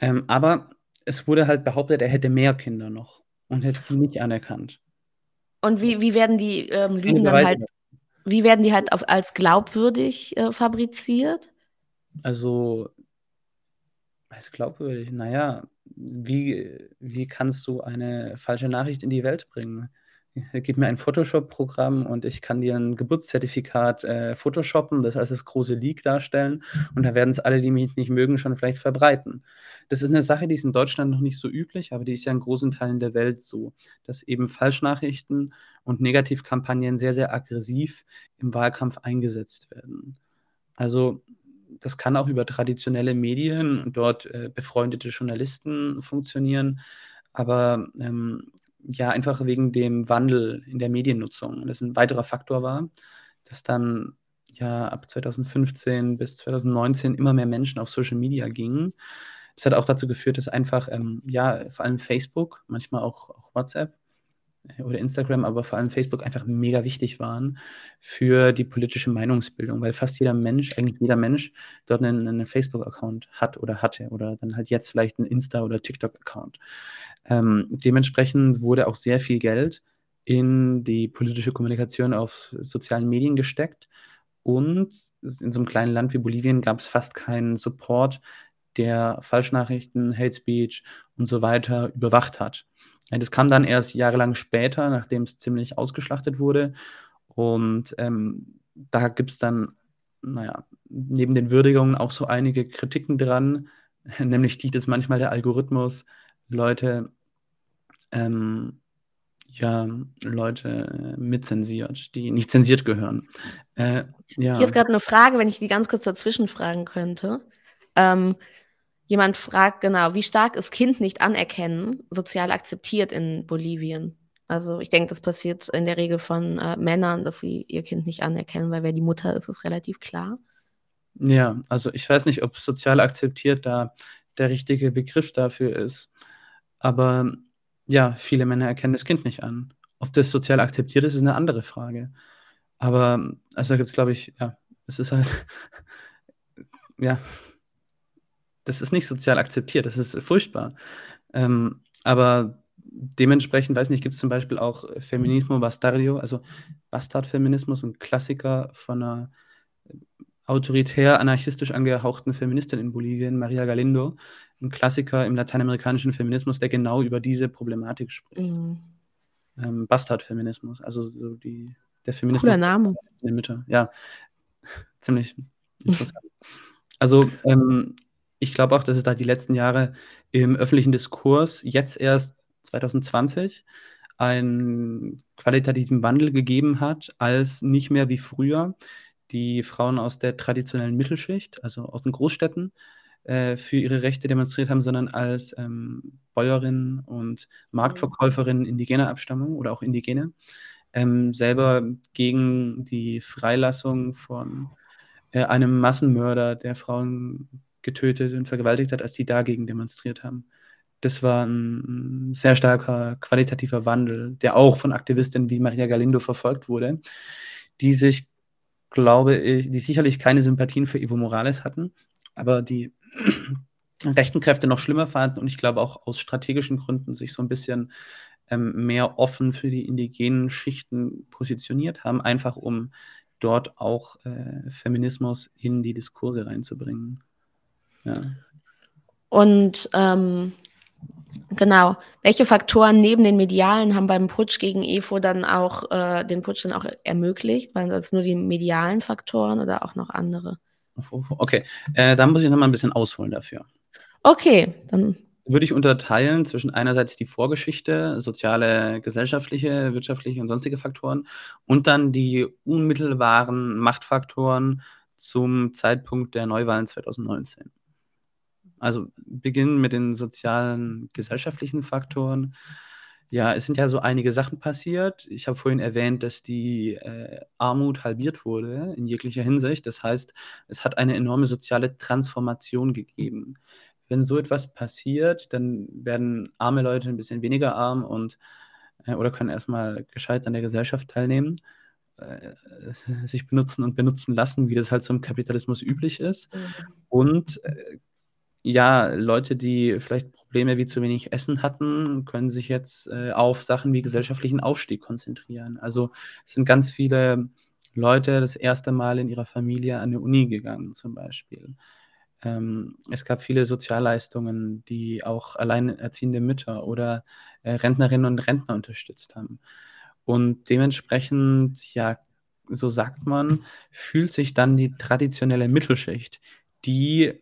Ähm, aber es wurde halt behauptet, er hätte mehr Kinder noch und hätte die nicht anerkannt. Und wie, wie werden die ähm, Lügen dann halt, wie werden die halt auf, als glaubwürdig äh, fabriziert? Also, als glaubwürdig, naja, wie, wie kannst du eine falsche Nachricht in die Welt bringen? Gib mir ein Photoshop-Programm und ich kann dir ein Geburtszertifikat äh, photoshoppen, das als das große Leak darstellen und da werden es alle, die mich nicht mögen, schon vielleicht verbreiten. Das ist eine Sache, die ist in Deutschland noch nicht so üblich, aber die ist ja in großen Teilen der Welt so, dass eben Falschnachrichten und Negativkampagnen sehr, sehr aggressiv im Wahlkampf eingesetzt werden. Also das kann auch über traditionelle Medien und dort äh, befreundete Journalisten funktionieren, aber ähm, ja, einfach wegen dem Wandel in der Mediennutzung. Das ein weiterer Faktor war, dass dann ja ab 2015 bis 2019 immer mehr Menschen auf Social Media gingen. Das hat auch dazu geführt, dass einfach, ähm, ja, vor allem Facebook, manchmal auch, auch WhatsApp, oder Instagram, aber vor allem Facebook einfach mega wichtig waren für die politische Meinungsbildung, weil fast jeder Mensch, eigentlich jeder Mensch, dort einen, einen Facebook-Account hat oder hatte oder dann halt jetzt vielleicht einen Insta- oder TikTok-Account. Ähm, dementsprechend wurde auch sehr viel Geld in die politische Kommunikation auf sozialen Medien gesteckt und in so einem kleinen Land wie Bolivien gab es fast keinen Support, der Falschnachrichten, Hate Speech und so weiter überwacht hat. Das kam dann erst jahrelang später, nachdem es ziemlich ausgeschlachtet wurde. Und ähm, da gibt es dann, naja, neben den Würdigungen auch so einige Kritiken dran, nämlich die, dass manchmal der Algorithmus Leute, ähm, ja, Leute mitzensiert, die nicht zensiert gehören. Äh, ja. Hier ist gerade eine Frage, wenn ich die ganz kurz dazwischen fragen könnte. Ähm, Jemand fragt genau, wie stark ist Kind nicht anerkennen sozial akzeptiert in Bolivien? Also ich denke, das passiert in der Regel von äh, Männern, dass sie ihr Kind nicht anerkennen, weil wer die Mutter ist, ist relativ klar. Ja, also ich weiß nicht, ob sozial akzeptiert da der richtige Begriff dafür ist. Aber ja, viele Männer erkennen das Kind nicht an. Ob das sozial akzeptiert ist, ist eine andere Frage. Aber also da gibt es, glaube ich, ja, es ist halt, ja, das ist nicht sozial akzeptiert, das ist furchtbar. Ähm, aber dementsprechend, weiß nicht, gibt es zum Beispiel auch Feminismo Bastardo, also Bastardfeminismus, ein Klassiker von einer autoritär anarchistisch angehauchten Feministin in Bolivien, Maria Galindo, ein Klassiker im lateinamerikanischen Feminismus, der genau über diese Problematik spricht. Mhm. Ähm, Bastardfeminismus, also so die, der Feminismus. Cooler Name. Der Mitte, ja. Ziemlich interessant. also ähm, ich glaube auch, dass es da die letzten Jahre im öffentlichen Diskurs jetzt erst 2020 einen qualitativen Wandel gegeben hat, als nicht mehr wie früher die Frauen aus der traditionellen Mittelschicht, also aus den Großstädten, äh, für ihre Rechte demonstriert haben, sondern als ähm, Bäuerinnen und Marktverkäuferinnen indigener Abstammung oder auch Indigene ähm, selber gegen die Freilassung von äh, einem Massenmörder, der Frauen getötet und vergewaltigt hat, als die dagegen demonstriert haben. Das war ein sehr starker qualitativer Wandel, der auch von Aktivistinnen wie Maria Galindo verfolgt wurde, die sich, glaube ich, die sicherlich keine Sympathien für Evo Morales hatten, aber die rechten Kräfte noch schlimmer fanden und ich glaube auch aus strategischen Gründen sich so ein bisschen ähm, mehr offen für die indigenen Schichten positioniert haben, einfach um dort auch äh, Feminismus in die Diskurse reinzubringen. Ja. Und ähm, genau, welche Faktoren neben den medialen haben beim Putsch gegen EFO dann auch äh, den Putsch dann auch ermöglicht? Waren das nur die medialen Faktoren oder auch noch andere? Okay, äh, da muss ich noch mal ein bisschen ausholen dafür. Okay, dann würde ich unterteilen zwischen einerseits die Vorgeschichte, soziale, gesellschaftliche, wirtschaftliche und sonstige Faktoren und dann die unmittelbaren Machtfaktoren zum Zeitpunkt der Neuwahlen 2019. Also beginnen mit den sozialen, gesellschaftlichen Faktoren. Ja, es sind ja so einige Sachen passiert. Ich habe vorhin erwähnt, dass die äh, Armut halbiert wurde in jeglicher Hinsicht. Das heißt, es hat eine enorme soziale Transformation gegeben. wenn so etwas passiert, dann werden arme Leute ein bisschen weniger arm und äh, oder können erstmal gescheit an der Gesellschaft teilnehmen, äh, sich benutzen und benutzen lassen, wie das halt im Kapitalismus üblich ist. Mhm. Und äh, ja, Leute, die vielleicht Probleme wie zu wenig Essen hatten, können sich jetzt äh, auf Sachen wie gesellschaftlichen Aufstieg konzentrieren. Also es sind ganz viele Leute das erste Mal in ihrer Familie an die Uni gegangen, zum Beispiel. Ähm, es gab viele Sozialleistungen, die auch alleinerziehende Mütter oder äh, Rentnerinnen und Rentner unterstützt haben. Und dementsprechend, ja, so sagt man, fühlt sich dann die traditionelle Mittelschicht, die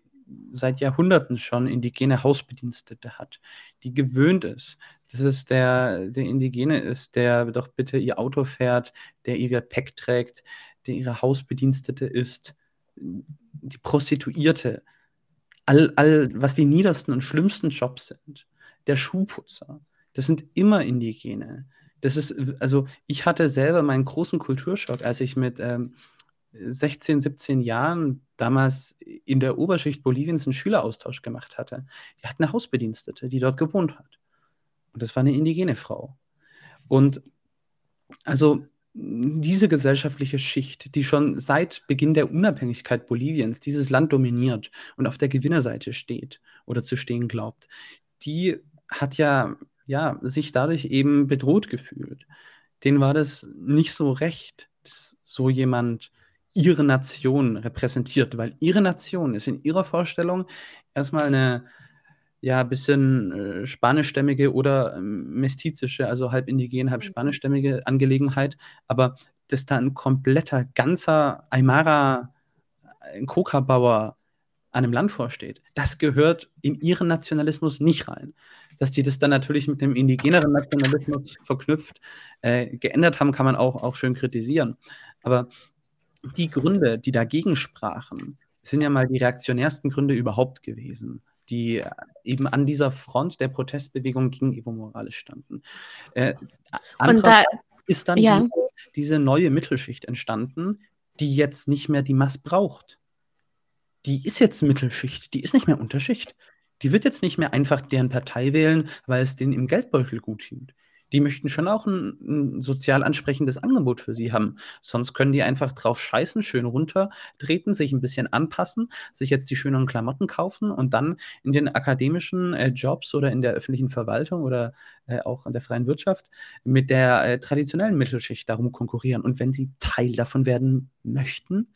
seit Jahrhunderten schon indigene Hausbedienstete hat, die gewöhnt ist. Das ist der, der Indigene ist, der doch bitte ihr Auto fährt, der ihr Gepäck trägt, der ihre Hausbedienstete ist, die Prostituierte, all, all, was die niedersten und schlimmsten Jobs sind, der Schuhputzer, das sind immer Indigene. Das ist, also ich hatte selber meinen großen Kulturschock, als ich mit ähm, 16, 17 Jahren damals in der Oberschicht Boliviens einen Schüleraustausch gemacht hatte. Die hat eine Hausbedienstete, die dort gewohnt hat. Und das war eine indigene Frau. Und also diese gesellschaftliche Schicht, die schon seit Beginn der Unabhängigkeit Boliviens dieses Land dominiert und auf der Gewinnerseite steht oder zu stehen glaubt, die hat ja, ja sich dadurch eben bedroht gefühlt. Denen war das nicht so recht, dass so jemand ihre Nation repräsentiert, weil ihre Nation ist in ihrer Vorstellung erstmal eine ja, bisschen äh, spanischstämmige oder ähm, mestizische, also halb indigen, halb mhm. spanischstämmige Angelegenheit, aber dass da ein kompletter, ganzer Aymara, ein Coca-Bauer an einem Land vorsteht, das gehört in ihren Nationalismus nicht rein. Dass die das dann natürlich mit dem indigeneren Nationalismus verknüpft äh, geändert haben, kann man auch, auch schön kritisieren. Aber die Gründe, die dagegen sprachen, sind ja mal die reaktionärsten Gründe überhaupt gewesen die äh, eben an dieser Front der Protestbewegung gegen Evo Morales standen. Äh, und da ist dann ja. diese, diese, neue Mittelschicht entstanden, die jetzt nicht mehr die Mass braucht. Die ist jetzt Mittelschicht, die ist nicht mehr Unterschicht. Die wird jetzt nicht mehr einfach deren Partei wählen, weil es denen im Geldbeutel gut hielt die möchten schon auch ein, ein, sozial ansprechendes Angebot für sie haben. Sonst können die einfach drauf scheißen, schön runtertreten, sich ein bisschen anpassen, sich jetzt die schöneren Klamotten kaufen und dann in den akademischen äh, Jobs oder in der öffentlichen Verwaltung oder äh, auch in der freien Wirtschaft mit der äh, traditionellen Mittelschicht darum konkurrieren. Und wenn sie Teil davon werden möchten,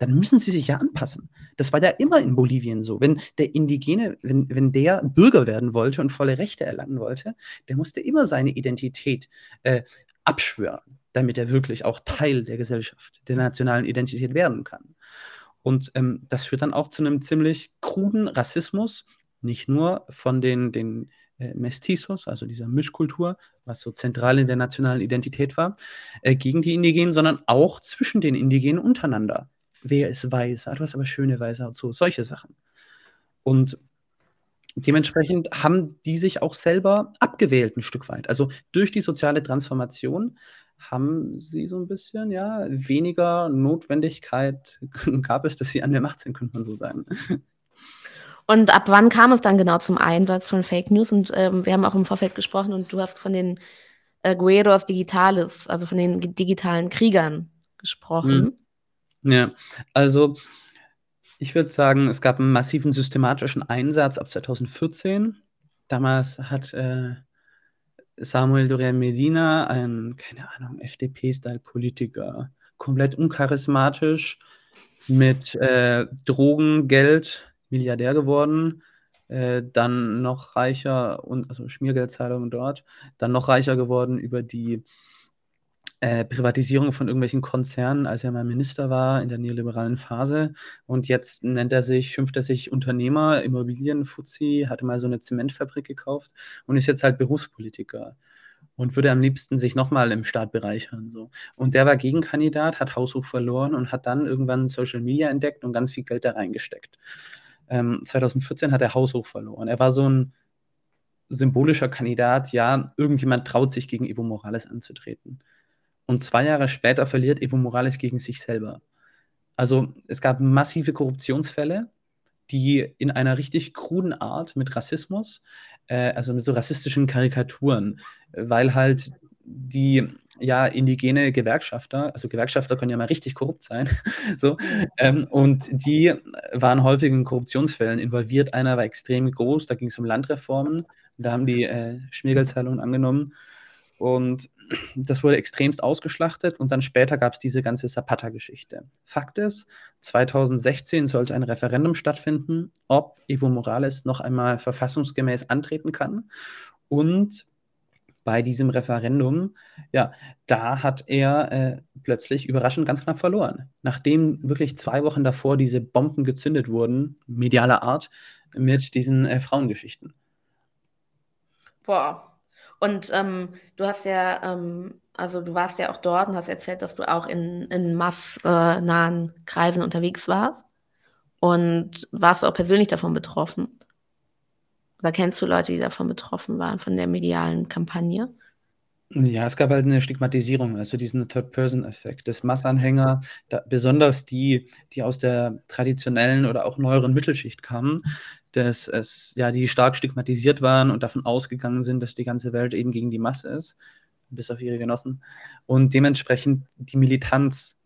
dann müssen sie sich ja anpassen. Das war ja immer in Bolivien so. Wenn der Indigene, wenn, wenn der Bürger werden wollte und volle Rechte erlangen wollte, der musste immer seine Identität äh, abschwören, damit er wirklich auch Teil der Gesellschaft, der nationalen Identität werden kann. Und ähm, das führt dann auch zu einem ziemlich kruden Rassismus, nicht nur von den, den äh, Mestizos, also dieser Mischkultur, was so zentral in der nationalen Identität war, äh, gegen die Indigenen, sondern auch zwischen den Indigenen untereinander wer ist weiß, ah, du hast aber schöne Weiße und so, solche Sachen. Und dementsprechend haben die sich auch selber abgewählt ein Stück weit. Also durch die soziale Transformation haben sie so ein bisschen, ja, weniger Notwendigkeit gab es, dass sie an der Macht sind, könnte man so sagen. Und ab wann kam es dann genau zum Einsatz von Fake News? Und ähm, wir haben auch im Vorfeld gesprochen und du hast von den äh, Gueros Digitales, also von den digitalen Kriegern gesprochen. Mhm. Ja, also ich würde sagen, es gab einen massiven systematischen Einsatz ab 2014. Damals hat äh, Samuel Doria Medina, ein, keine Ahnung, FDP-Style-Politiker, komplett uncharismatisch, mit äh, Drogen, Geld, Milliardär geworden, äh, dann noch reicher und also Schmiergeldzahlungen dort, dann noch reicher geworden über die äh, Privatisierung von irgendwelchen Konzernen, als er mal Minister war in der neoliberalen Phase. Und jetzt nennt er sich, schimpft er sich Unternehmer, Immobilienfuzzi, hatte mal so eine Zementfabrik gekauft und ist jetzt halt Berufspolitiker und würde am liebsten sich nochmal im Staat bereichern. So. Und der war Gegenkandidat, hat Haushoch verloren und hat dann irgendwann Social Media entdeckt und ganz viel Geld da reingesteckt. Ähm, 2014 hat er Haushoch verloren. Er war so ein symbolischer Kandidat, ja, irgendjemand traut sich gegen Evo Morales anzutreten. Und zwei Jahre später verliert Evo Morales gegen sich selber. Also es gab massive Korruptionsfälle, die in einer richtig kruden Art mit Rassismus, äh, also mit so rassistischen Karikaturen, weil halt die ja indigene Gewerkschafter, also Gewerkschafter können ja mal richtig korrupt sein, so, ähm, und die waren häufig in Korruptionsfällen involviert. Einer war extrem groß, da ging es um Landreformen, da haben die äh, Schmiergeldzahlungen angenommen und das wurde extremst ausgeschlachtet und dann später gab es diese ganze Zapata-Geschichte. Fakt ist, 2016 sollte ein Referendum stattfinden, ob Evo Morales noch einmal verfassungsgemäß antreten kann. Und bei diesem Referendum, ja, da hat er äh, plötzlich überraschend ganz knapp verloren. Nachdem wirklich zwei Wochen davor diese Bomben gezündet wurden, medialer Art, mit diesen äh, Frauengeschichten. Boah, und ähm, du hast ja, ähm, also du warst ja auch dort und hast erzählt, dass du auch in, in massnahen Kreisen unterwegs warst. Und warst du auch persönlich davon betroffen? Oder kennst du Leute, die davon betroffen waren, von der medialen Kampagne? Ja, es gab halt eine Stigmatisierung, also diesen Third-Person-Effekt, dass Massanhänger, da, besonders die, die aus der traditionellen oder auch neueren Mittelschicht kamen, dass es, ja, die stark stigmatisiert waren und davon ausgegangen sind, dass die ganze Welt eben gegen die Masse ist, bis auf ihre Genossen, und dementsprechend die Militanz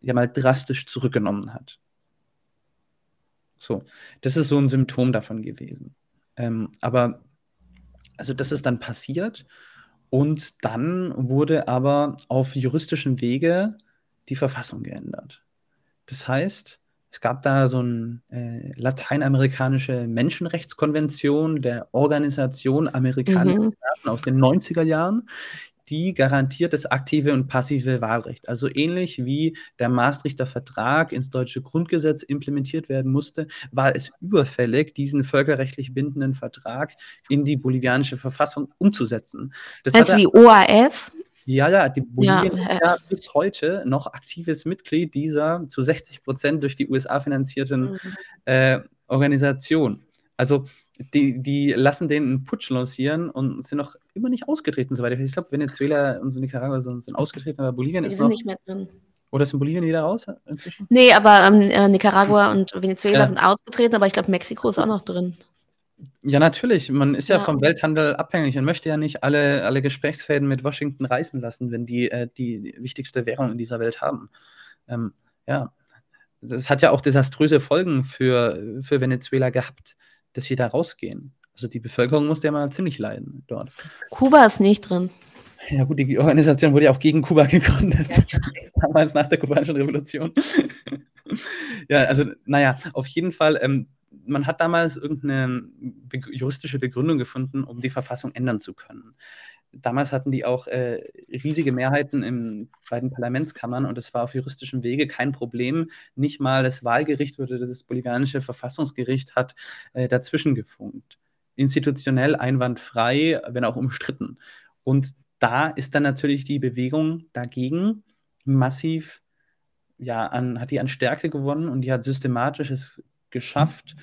ja mal drastisch zurückgenommen hat. So, das ist so ein Symptom davon gewesen. Ähm, aber, also das ist dann passiert und dann wurde aber auf juristischem Wege die Verfassung geändert. Das heißt, es gab da so eine äh, lateinamerikanische Menschenrechtskonvention der Organisation Amerikanischer mhm. Staaten aus den 90er Jahren, die garantiert das aktive und passive Wahlrecht. Also ähnlich wie der Maastrichter Vertrag ins deutsche Grundgesetz implementiert werden musste, war es überfällig, diesen völkerrechtlich bindenden Vertrag in die bolivianische Verfassung umzusetzen. Das also die OAS? Ja, ja, die Bolivien ja, ist ja bis heute noch aktives Mitglied dieser zu 60 Prozent durch die USA finanzierten mhm. äh, Organisation. Also die, die lassen den einen Putsch lancieren und sind noch immer nicht ausgetreten, soweit ich glaube, Venezuela und Nicaragua sind, sind ausgetreten, aber Bolivien die ist noch... nicht mehr drin. Oder ist in Bolivien wieder raus inzwischen? Nee, aber ähm, äh, Nicaragua und Venezuela ja. sind ausgetreten, aber ich glaube, Mexiko ist auch noch drin. Ja, natürlich. Man ist ja, ja, vom Welthandel abhängig und möchte ja nicht alle, alle Gesprächsfäden mit Washington reißen lassen, wenn die äh, die wichtigste Währung in dieser Welt haben. Ähm, ja, das hat ja auch desaströse Folgen für, für Venezuela gehabt dass sie da rausgehen. Also die Bevölkerung musste ja mal ziemlich leiden dort. Kuba ist nicht drin. Ja gut, die Organisation wurde ja auch gegen Kuba gegründet. Ja. Damals nach der kubanischen Revolution. ja, also naja, auf jeden Fall, ähm, man hat damals irgendeine juristische Begründung gefunden, um die Verfassung ändern zu können damals hatten die auch äh, riesige Mehrheiten in beiden Parlamentskammern und es war auf juristischem Wege kein Problem. Nicht mal das Wahlgericht oder das bolivianische Verfassungsgericht hat äh, dazwischen gefunkt. Institutionell einwandfrei, wenn auch umstritten. Und da ist dann natürlich die Bewegung dagegen massiv, ja, an, hat die an Stärke gewonnen und die hat systematisch es geschafft,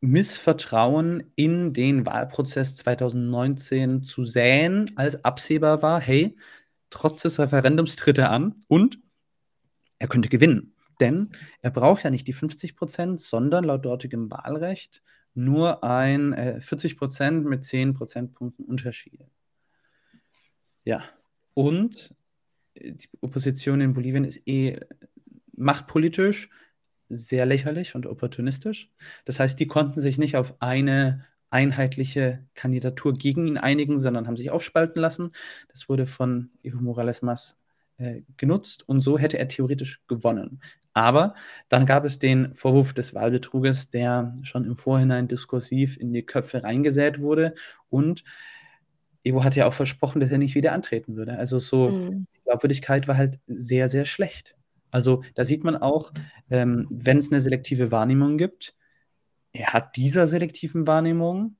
Missvertrauen in den Wahlprozess 2019 zu säen, als absehbar war, hey, trotz des Referendums tritt er an und er könnte gewinnen. Denn er braucht ja nicht die 50 Prozent, sondern laut dortigem Wahlrecht nur ein äh, 40 Prozent mit 10 Prozentpunkten Unterschiede. Ja, und die Opposition in Bolivien ist eh machtpolitisch sehr lächerlich und opportunistisch. Das heißt, die konnten sich nicht auf eine einheitliche Kandidatur gegen ihn einigen, sondern haben sich aufspalten lassen. Das wurde von Evo Morales Mas äh, genutzt und so hätte er theoretisch gewonnen. Aber dann gab es den Vorwurf des Wahlbetruges, der schon im Vorhinein diskursiv in die Köpfe reingesät wurde und Evo hat ja auch versprochen, dass er nicht wieder antreten würde. Also so, mhm. die Glaubwürdigkeit war halt sehr, sehr schlecht. Also da sieht man auch, ähm, wenn es eine selektive Wahrnehmung gibt, er hat dieser selektiven Wahrnehmung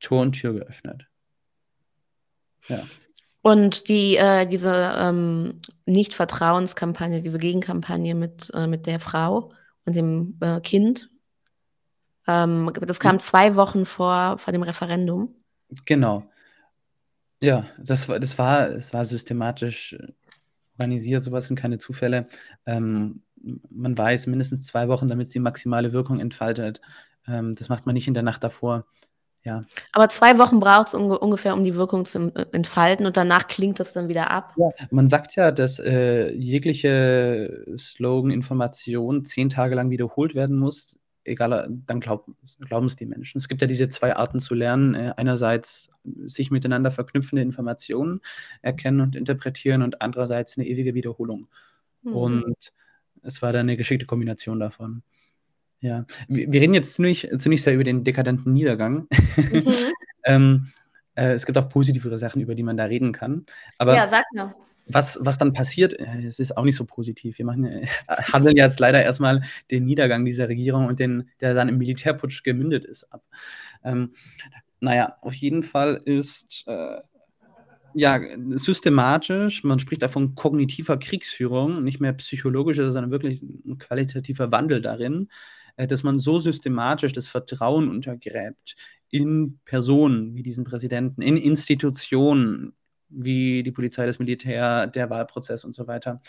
Tor und Tür geöffnet. Ja. Und die, äh, diese ähm, Nicht-Vertrauenskampagne, diese Gegenkampagne mit, äh, mit der Frau und dem äh, Kind, ähm, das kam zwei Wochen vor, vor dem Referendum. Genau. Ja, das war, das war, das war systematisch organisiert, sowas sind keine Zufälle. Ähm, man weiß, mindestens zwei Wochen, damit sie maximale Wirkung entfaltet. Ähm, das macht man nicht in der Nacht davor. Ja. Aber zwei Wochen braucht es unge ungefähr, um die Wirkung zu äh, entfalten und danach klingt das dann wieder ab. Ja, man sagt ja, dass äh, jegliche Slogan-Information zehn Tage lang wiederholt werden muss. Egal, dann glaub, glauben es die Menschen. Es gibt ja diese zwei Arten zu lernen. Äh, einerseits sich miteinander verknüpfende Informationen erkennen und interpretieren und andererseits eine ewige Wiederholung. Mhm. Und es war dann eine geschickte Kombination davon. Ja, wir, wir reden jetzt ziemlich, ziemlich sehr über den dekadenten Niedergang. Mhm. ähm, äh, es gibt auch positivere Sachen, über die man da reden kann. Aber ja, sag mal. Was, was dann passiert, äh, es ist auch nicht so positiv. Wir machen, äh, handeln jetzt leider erstmal den Niedergang dieser Regierung und den, der dann im Militärputsch gemündet ist, ab. Ähm, naja, auf jeden Fall ist äh, ja systematisch, man spricht davon kognitiver Kriegsführung, nicht mehr psychologischer, sondern wirklich ein qualitativer Wandel darin, äh, dass man so systematisch das Vertrauen untergräbt in Personen wie diesen Präsidenten, in Institutionen wie die Polizei, das Militär, der Wahlprozess und so weiter,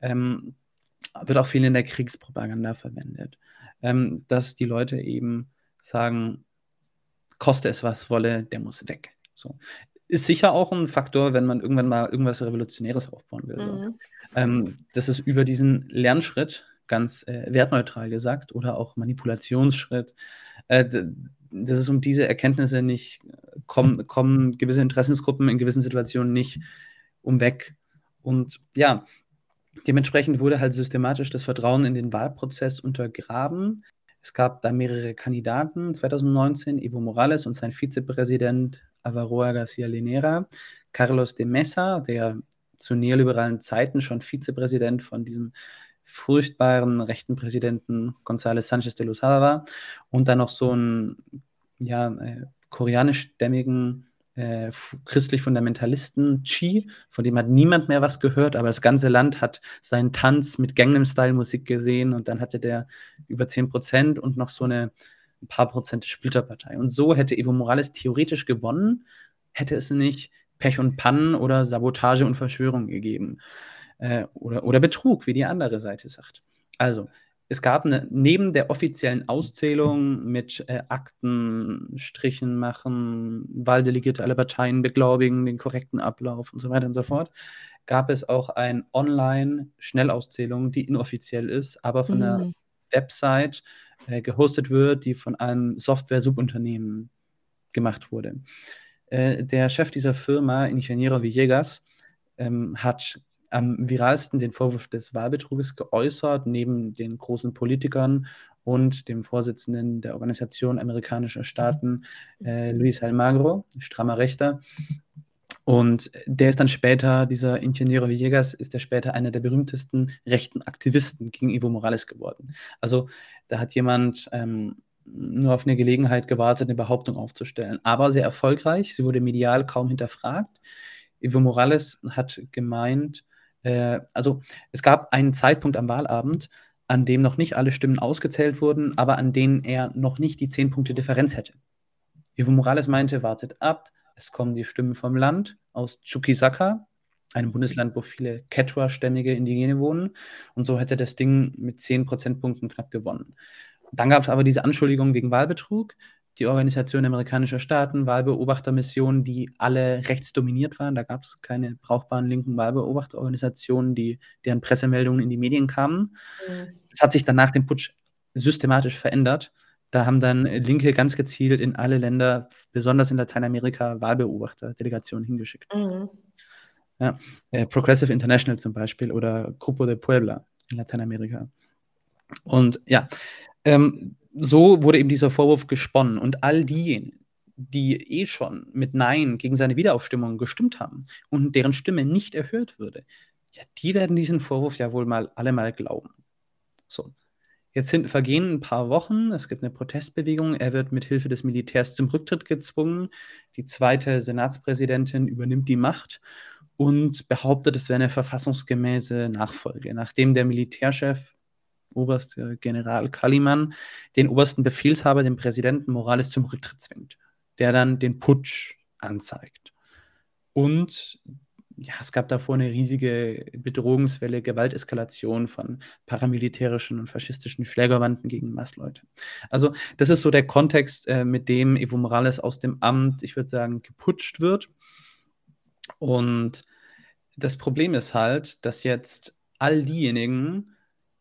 ähm, wird auch viel in der Kriegspropaganda verwendet. Ähm, dass die Leute eben sagen, koste es was wolle, der muss weg. So. Ist sicher auch ein Faktor, wenn man irgendwann mal irgendwas Revolutionäres aufbauen will. So. Mhm. Ähm, das ist über diesen Lernschritt, ganz äh, wertneutral gesagt, oder auch Manipulationsschritt. Äh, das ist um diese Erkenntnisse nicht, kommen, kommen gewisse Interessensgruppen in gewissen Situationen nicht umweg. Und ja, dementsprechend wurde halt systematisch das Vertrauen in den Wahlprozess untergraben. Es gab da mehrere Kandidaten 2019, Evo Morales und sein Vizepräsident Avaroa Garcia Linera, Carlos de Mesa, der zu neoliberalen Zeiten schon Vizepräsident von diesem furchtbaren rechten Präsidenten González Sánchez de Lozada und dann noch so einen ja, äh, koreanischstämmigen äh, christlich-Fundamentalisten Chi, von dem hat niemand mehr was gehört, aber das ganze Land hat seinen Tanz mit Gangnam-Style-Musik gesehen und dann hatte der über 10 Prozent und noch so eine ein paar Prozent Splitterpartei. Und so hätte Evo Morales theoretisch gewonnen, hätte es nicht Pech und Pannen oder Sabotage und Verschwörung gegeben äh, oder, oder Betrug, wie die andere Seite sagt. Also, es gab eine, neben der offiziellen Auszählung mit äh, Akten, Strichen machen, Wahldelegierte aller Parteien beglaubigen, den korrekten Ablauf und so weiter und so fort, gab es auch eine Online-Schnellauszählung, die inoffiziell ist, aber von mhm. einer Website äh, gehostet wird, die von einem Software-Subunternehmen gemacht wurde. Äh, der Chef dieser Firma, Ingeniero Villegas, ähm, hat am viralsten den Vorwurf des Wahlbetruges geäußert, neben den großen Politikern und dem Vorsitzenden der Organisation amerikanischer Staaten, äh, Luis Almagro, strammer Rechter. Und der ist dann später, dieser Ingeniero Villegas, ist der später einer der berühmtesten rechten Aktivisten gegen Evo Morales geworden. Also da hat jemand ähm, nur auf eine Gelegenheit gewartet, eine Behauptung aufzustellen, aber sehr erfolgreich. Sie wurde medial kaum hinterfragt. Evo Morales hat gemeint, äh, also es gab einen Zeitpunkt am Wahlabend, an dem noch nicht alle Stimmen ausgezählt wurden, aber an denen er noch nicht die 10 Punkte Differenz hätte. Evo Morales meinte, wartet ab, es kommen die Stimmen vom Land aus Chuquisaca, einem Bundesland, wo viele Quechua-stämmige Indigene wohnen. Und so hätte das Ding mit 10 Prozentpunkten knapp gewonnen. Dann gab es aber diese Anschuldigung wegen Wahlbetrug die Organisation amerikanischer Staaten, Wahlbeobachtermissionen, die alle rechtsdominiert waren. Da gab es keine brauchbaren linken Wahlbeobachterorganisationen, die, deren Pressemeldungen in die Medien kamen. Mhm. Das hat sich dann nach dem Putsch systematisch verändert. Da haben dann Linke ganz gezielt in alle Länder, besonders in Lateinamerika, Wahlbeobachter-Delegationen hingeschickt. Mhm. Ja, äh, Progressive International zum Beispiel oder Grupo de Puebla in Lateinamerika. Und ja, ähm, so wurde eben dieser Vorwurf gesponnen. Und all diejenigen, die eh schon mit Nein gegen seine Wiederaufstimmung gestimmt haben und deren Stimme nicht erhört würde, ja, die werden diesen Vorwurf ja wohl mal alle mal glauben. So. Jetzt sind, vergehen ein paar Wochen, es gibt eine Protestbewegung, er wird mit Hilfe des Militärs zum Rücktritt gezwungen. Die zweite Senatspräsidentin übernimmt die Macht und behauptet, es wäre eine verfassungsgemäße Nachfolge. Nachdem der Militärchef Oberst General Kaliman den obersten Befehlshaber, den Präsidenten Morales, zum Rücktritt zwingt, der dann den Putsch anzeigt. Und ja, es gab davor eine riesige Bedrohungswelle, Gewalteskalation von paramilitärischen und faschistischen Schlägerbanden gegen Massleute. Also das ist so der Kontext, äh, mit dem Evo Morales aus dem Amt, ich würde sagen, geputscht wird. Und das Problem ist halt, dass jetzt all diejenigen,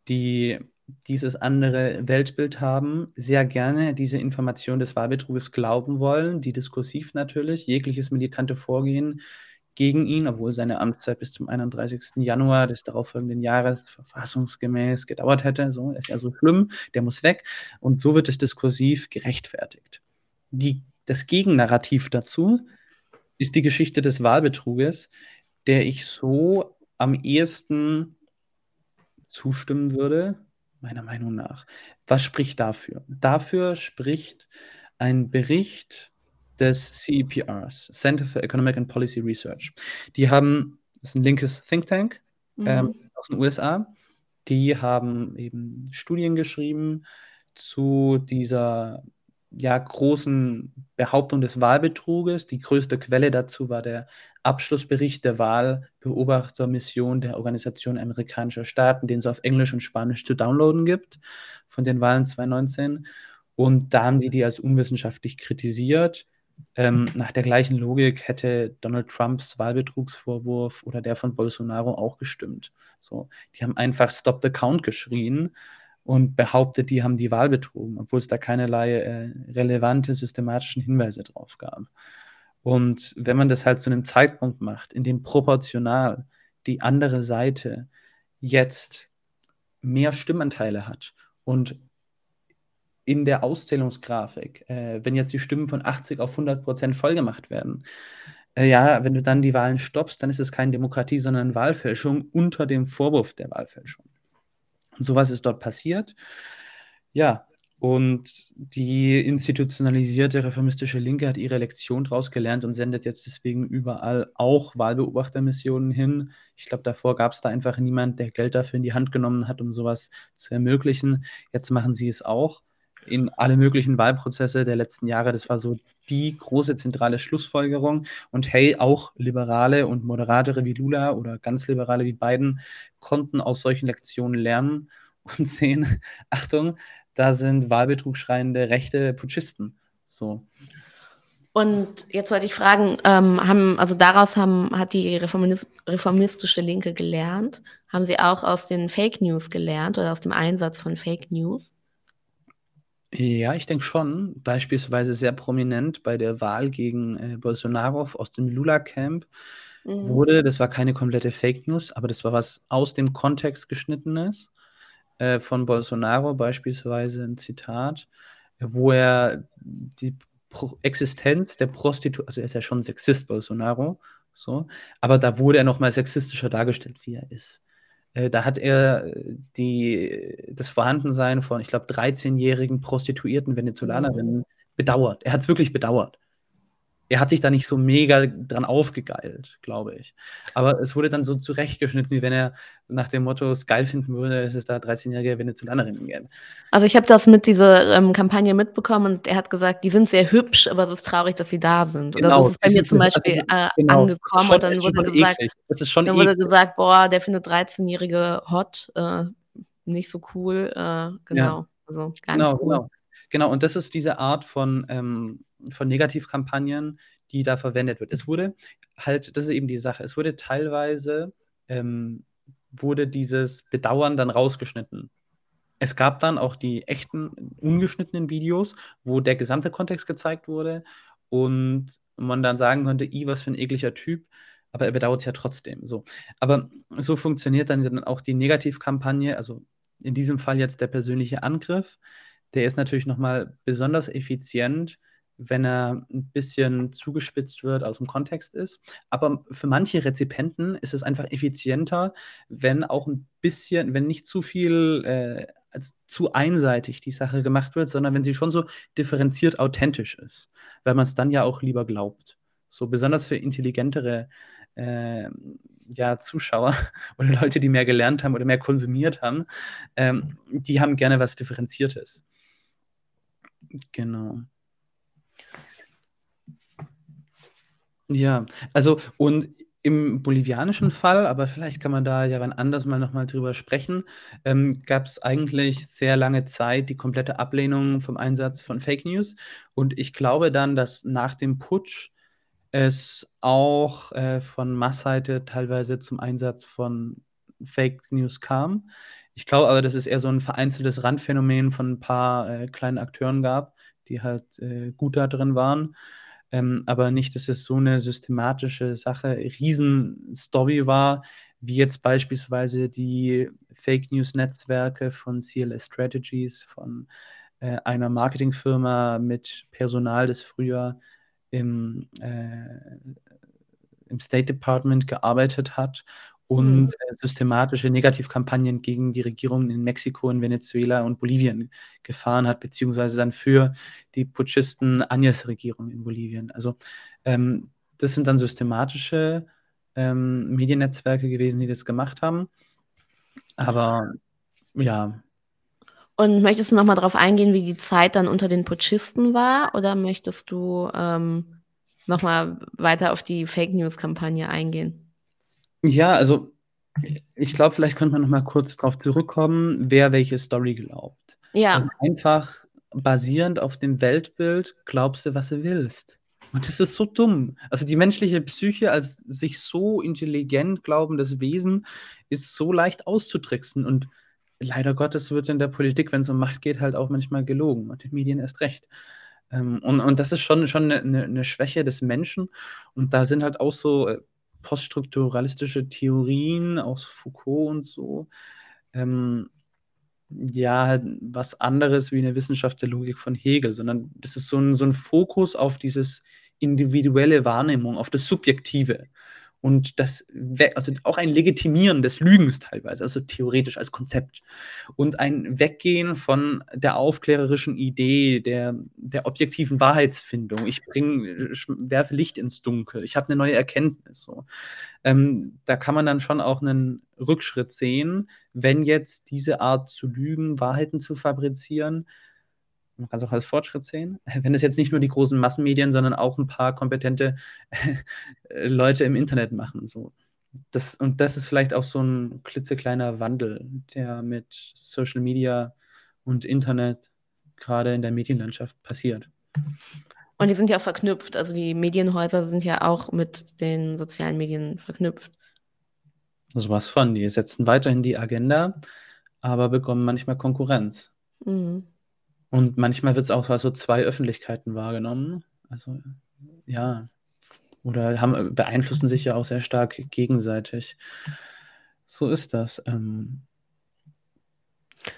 die dieses andere Weltbild haben, sehr gerne diese Information des Wahlbetruges glauben wollen, die diskursiv natürlich, jegliches militante Vorgehen gegen ihn, obwohl seine Amtszeit bis zum 31. Januar des darauffolgenden Jahres verfassungsgemäß gedauert hätte. So ist ja so schlimm, der muss weg. Und so wird es diskursiv gerechtfertigt. Die, das Gegennarrativ dazu ist die Geschichte des Wahlbetruges, der ich so am ehesten zustimmen würde, meiner Meinung nach. Was spricht dafür? Dafür spricht ein Bericht des CEPRs, Center for Economic and Policy Research. Die haben, das ist ein linkes Think Tank mhm. ähm, aus den USA, die haben eben Studien geschrieben zu dieser ja, großen Behauptung des Wahlbetruges. Die größte Quelle dazu war der Abschlussbericht der Wahlbeobachtermission der Organisation amerikanischer Staaten, den es auf Englisch und Spanisch zu downloaden gibt, von den Wahlen 2019. Und da haben sie die als unwissenschaftlich kritisiert. Ähm, nach der gleichen Logik hätte Donald Trumps Wahlbetrugsvorwurf oder der von Bolsonaro auch gestimmt. So, die haben einfach Stop the Count geschrien und behauptet, die haben die Wahl betrogen, obwohl es da keinerlei äh, relevante systematischen Hinweise drauf gab. Und wenn man das halt zu einem Zeitpunkt macht, in dem proportional die andere Seite jetzt mehr Stimmanteile hat und in der Auszählungsgrafik, äh, wenn jetzt die Stimmen von 80 auf 100 Prozent vollgemacht werden, äh, ja, wenn du dann die Wahlen stoppst, dann ist es keine Demokratie, sondern Wahlfälschung unter dem Vorwurf der Wahlfälschung. Und sowas ist dort passiert. Ja, und die institutionalisierte reformistische Linke hat ihre Lektion daraus gelernt und sendet jetzt deswegen überall auch Wahlbeobachtermissionen hin. Ich glaube, davor gab es da einfach niemand, der Geld dafür in die Hand genommen hat, um sowas zu ermöglichen. Jetzt machen sie es auch in alle möglichen Wahlprozesse der letzten Jahre. Das war so die große zentrale Schlussfolgerung. Und hey, auch Liberale und Moderatere wie Lula oder ganz Liberale wie Biden konnten aus solchen Lektionen lernen und sehen, Achtung, da sind wahlbetrugschreiende rechte Putschisten. So. Und jetzt wollte ich fragen, ähm, haben, also daraus haben, hat die reformistische Linke gelernt? Haben sie auch aus den Fake News gelernt oder aus dem Einsatz von Fake News? Ja, ich denke schon. Beispielsweise sehr prominent bei der Wahl gegen äh, Bolsonaro aus dem Lula-Camp mhm. wurde, das war keine komplette Fake News, aber das war was aus dem Kontext geschnittenes äh, von Bolsonaro beispielsweise ein Zitat, wo er die Pro Existenz der Prostitution, also er ist ja schon Sexist, Bolsonaro, so, aber da wurde er noch mal sexistischer dargestellt, wie er ist. Äh, da hat er die, das Vorhandensein von, ich glaube, 13-jährigen Prostituierten Venezolanerinnen mhm. bedauert. Er hat es wirklich bedauert er hat sich da nicht so mega dran aufgegeilt, glaube ich. Aber es wurde dann so zurechtgeschnitten, wie wenn er nach dem Motto es geil finden würde, dass es da 13-jährige Venezolanerinnen gäbe. Also ich habe das mit dieser ähm, Kampagne mitbekommen und er hat gesagt, die sind sehr hübsch, aber es ist traurig, dass sie da sind. Oder genau, so ist es bei mir zum Beispiel also, äh, genau, angekommen schon, und dann wurde gesagt, dann wurde gesagt, boah, der findet 13-jährige hot, äh, nicht so cool, äh, genau. Ja. Also gar genau, nicht cool. Genau. Genau, und das ist diese Art von, ähm, von Negativkampagnen, die da verwendet wird. Es wurde halt, das ist eben die Sache, es wurde teilweise, ähm, wurde dieses Bedauern dann rausgeschnitten. Es gab dann auch die echten, ungeschnittenen Videos, wo der gesamte Kontext gezeigt wurde und man dann sagen konnte, i, was für ein ekliger Typ, aber er bedauert es ja trotzdem. So. Aber so funktioniert dann auch die Negativkampagne, also in diesem Fall jetzt der persönliche Angriff, der ist natürlich nochmal besonders effizient, wenn er ein bisschen zugespitzt wird, aus dem Kontext ist. Aber für manche Rezipienten ist es einfach effizienter, wenn auch ein bisschen, wenn nicht zu viel, äh, zu einseitig die Sache gemacht wird, sondern wenn sie schon so differenziert authentisch ist, weil man es dann ja auch lieber glaubt. So besonders für intelligentere äh, ja, Zuschauer oder Leute, die mehr gelernt haben oder mehr konsumiert haben, ähm, die haben gerne was Differenziertes. Genau. Ja, also und Im bolivianischen Fall, aber vielleicht kann man da ja wann anders mal noch mal drüber sprechen, ähm, gab's eigentlich sehr lange Zeit die komplette Ablehnung vom Einsatz von Fake News. Und ich glaube dann, dass nach dem Putsch es auch, äh, von Mass-Seite teilweise zum Einsatz von Fake News kam. Ich glaube aber, dass es eher so ein vereinzeltes Randphänomen von ein paar, äh, kleinen Akteuren gab, die halt, äh, gut da drin waren. Ähm, aber nicht, dass es so eine systematische Sache, Riesenstory war, wie jetzt beispielsweise die Fake-News-Netzwerke von CLS Strategies, von äh, einer Marketingfirma mit Personal, das früher im, äh, im State Department gearbeitet hat und mhm. systematische Negativkampagnen gegen die Regierungen in Mexiko, in Venezuela und Bolivien gefahren hat, beziehungsweise dann für die Putschisten Agnes Regierung in Bolivien. Also ähm, das sind dann systematische ähm, Mediennetzwerke gewesen, die das gemacht haben. Aber ja. Und möchtest du nochmal darauf eingehen, wie die Zeit dann unter den Putschisten war? Oder möchtest du ähm, nochmal weiter auf die Fake News-Kampagne eingehen? Ja, also ich glaube, vielleicht könnte man noch mal kurz darauf zurückkommen, wer welche Story glaubt. Ja. Also einfach basierend auf dem Weltbild glaubst du, was du willst. Und das ist so dumm. Also die menschliche Psyche als sich so intelligent glaubendes Wesen ist so leicht auszutricksen. Und leider Gottes wird in der Politik, wenn es um Macht geht, halt auch manchmal gelogen und in den Medien erst recht. Ähm, und, und das ist schon, schon eine, eine Schwäche des Menschen. Und da sind halt auch so äh, poststrukturalistische Theorien aus Foucault und so, ähm, ja, halt was anderes wie eine Wissenschaft der Logik von Hegel, sondern das ist so ein, so ein Fokus auf dieses individuelle Wahrnehmung, auf das Subjektive. Und das, also auch ein Legitimieren des Lügens teilweise, also theoretisch als Konzept. Und ein Weggehen von der aufklärerischen Idee, der, der objektiven Wahrheitsfindung. Ich bringe, werfe Licht ins Dunkel. Ich habe eine neue Erkenntnis. So. Ähm, da kann man dann schon auch einen Rückschritt sehen, wenn jetzt diese Art zu lügen, Wahrheiten zu fabrizieren, man kann es auch als Fortschritt sehen, wenn es jetzt nicht nur die großen Massenmedien, sondern auch ein paar kompetente Leute im Internet machen. So. Das, und das ist vielleicht auch so ein klitzekleiner Wandel, der mit Social Media und Internet gerade in der Medienlandschaft passiert. Und die sind ja auch verknüpft. Also die Medienhäuser sind ja auch mit den sozialen Medien verknüpft. So was von. Die setzen weiterhin die Agenda, aber bekommen manchmal Konkurrenz. Mhm. Und manchmal wird es auch als so zwei Öffentlichkeiten wahrgenommen. Also, ja. Oder haben, beeinflussen sich ja auch sehr stark gegenseitig. So ist das. Ähm,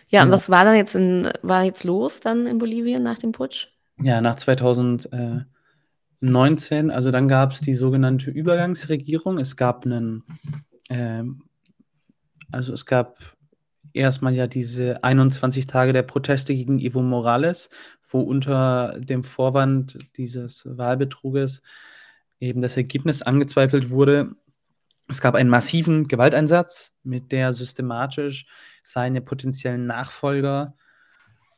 ja, und was war dann jetzt in, war jetzt los dann in Bolivien nach dem Putsch? Ja, nach 2019, also dann gab es die sogenannte Übergangsregierung. Es gab einen, ähm, also es gab erstmal ja diese 21 Tage der Proteste gegen Evo Morales, wo unter dem Vorwand dieses Wahlbetruges eben das Ergebnis angezweifelt wurde. Es gab einen massiven Gewalteinsatz, mit der systematisch seine potenziellen Nachfolger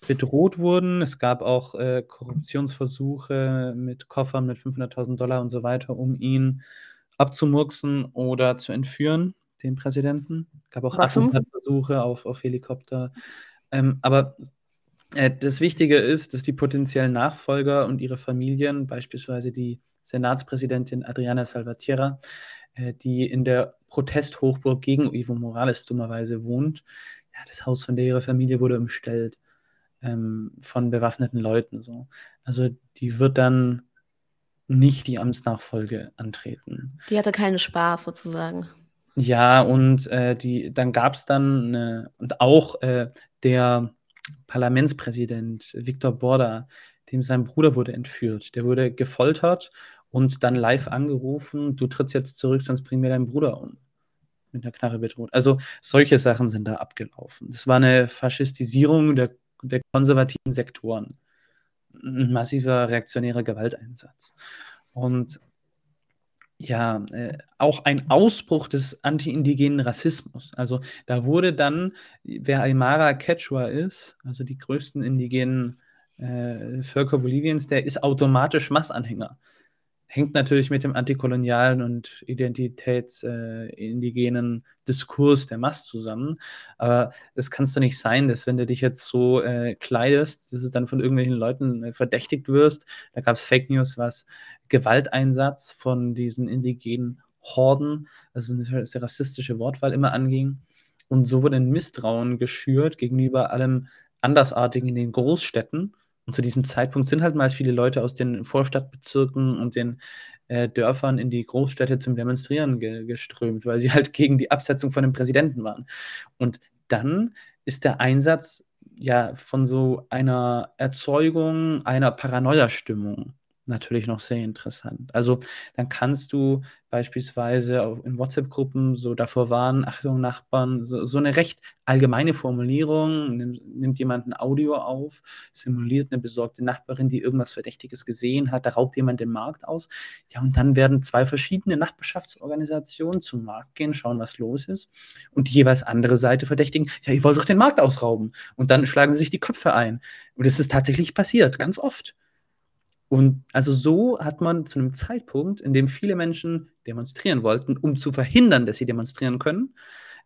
bedroht wurden. Es gab auch äh, Korruptionsversuche mit Koffern mit 500.000 Dollar und so weiter, um ihn abzumurksen oder zu entführen den Präsidenten. Es gab auch Attentatversuche auf, auf Helikopter. Ähm, aber äh, das Wichtige ist, dass die potenziellen Nachfolger und ihre Familien, beispielsweise die Senatspräsidentin Adriana Salvatierra, äh, die in der Protesthochburg gegen Evo Morales dummerweise wohnt, ja, das Haus von der ihre Familie wurde umstellt ähm, von bewaffneten Leuten. So. Also die wird dann nicht die Amtsnachfolge antreten. Die hatte keinen Spaß sozusagen. Ja, und äh, die, dann gab es dann eine, und auch äh, der Parlamentspräsident Viktor Borda, dem sein Bruder wurde entführt. Der wurde gefoltert und dann live angerufen, du trittst jetzt zurück, sonst bringen wir deinen Bruder um. Mit einer Knarre bedroht. Also solche Sachen sind da abgelaufen. Das war eine Faschistisierung der, der konservativen Sektoren. Ein massiver reaktionärer Gewalteinsatz. Und ja, äh, auch ein Ausbruch des anti-indigenen Rassismus. Also da wurde dann, wer Aymara Quechua ist, also die größten indigenen äh, Völker Boliviens, der ist automatisch Massanhänger. Hängt natürlich mit dem antikolonialen und identitätsindigenen äh, Diskurs der Mass zusammen. Aber es kann doch nicht sein, dass wenn du dich jetzt so äh, kleidest, dass du dann von irgendwelchen Leuten äh, verdächtigt wirst. Da gab es Fake News, was Gewalteinsatz von diesen indigenen Horden, also eine sehr rassistische Wortwahl immer anging. Und so wurde ein Misstrauen geschürt gegenüber allem Andersartigen in den Großstädten. Und zu diesem Zeitpunkt sind halt meist viele Leute aus den Vorstadtbezirken und den äh, Dörfern in die Großstädte zum Demonstrieren ge geströmt, weil sie halt gegen die Absetzung von dem Präsidenten waren. Und dann ist der Einsatz ja von so einer Erzeugung einer Paranoia-Stimmung natürlich noch sehr interessant. Also dann kannst du beispielsweise in WhatsApp-Gruppen so davor warnen, Achtung Nachbarn, so, so eine recht allgemeine Formulierung, nimm, nimmt jemand ein Audio auf, simuliert eine besorgte Nachbarin, die irgendwas Verdächtiges gesehen hat, da raubt jemand den Markt aus. Ja, und dann werden zwei verschiedene Nachbarschaftsorganisationen zum Markt gehen, schauen, was los ist und die jeweils andere Seite verdächtigen, ja, ihr wollt doch den Markt ausrauben. Und dann schlagen sie sich die Köpfe ein. Und das ist tatsächlich passiert, ganz oft. Und also so hat man zu einem Zeitpunkt, in dem viele Menschen demonstrieren wollten, um zu verhindern, dass sie demonstrieren können,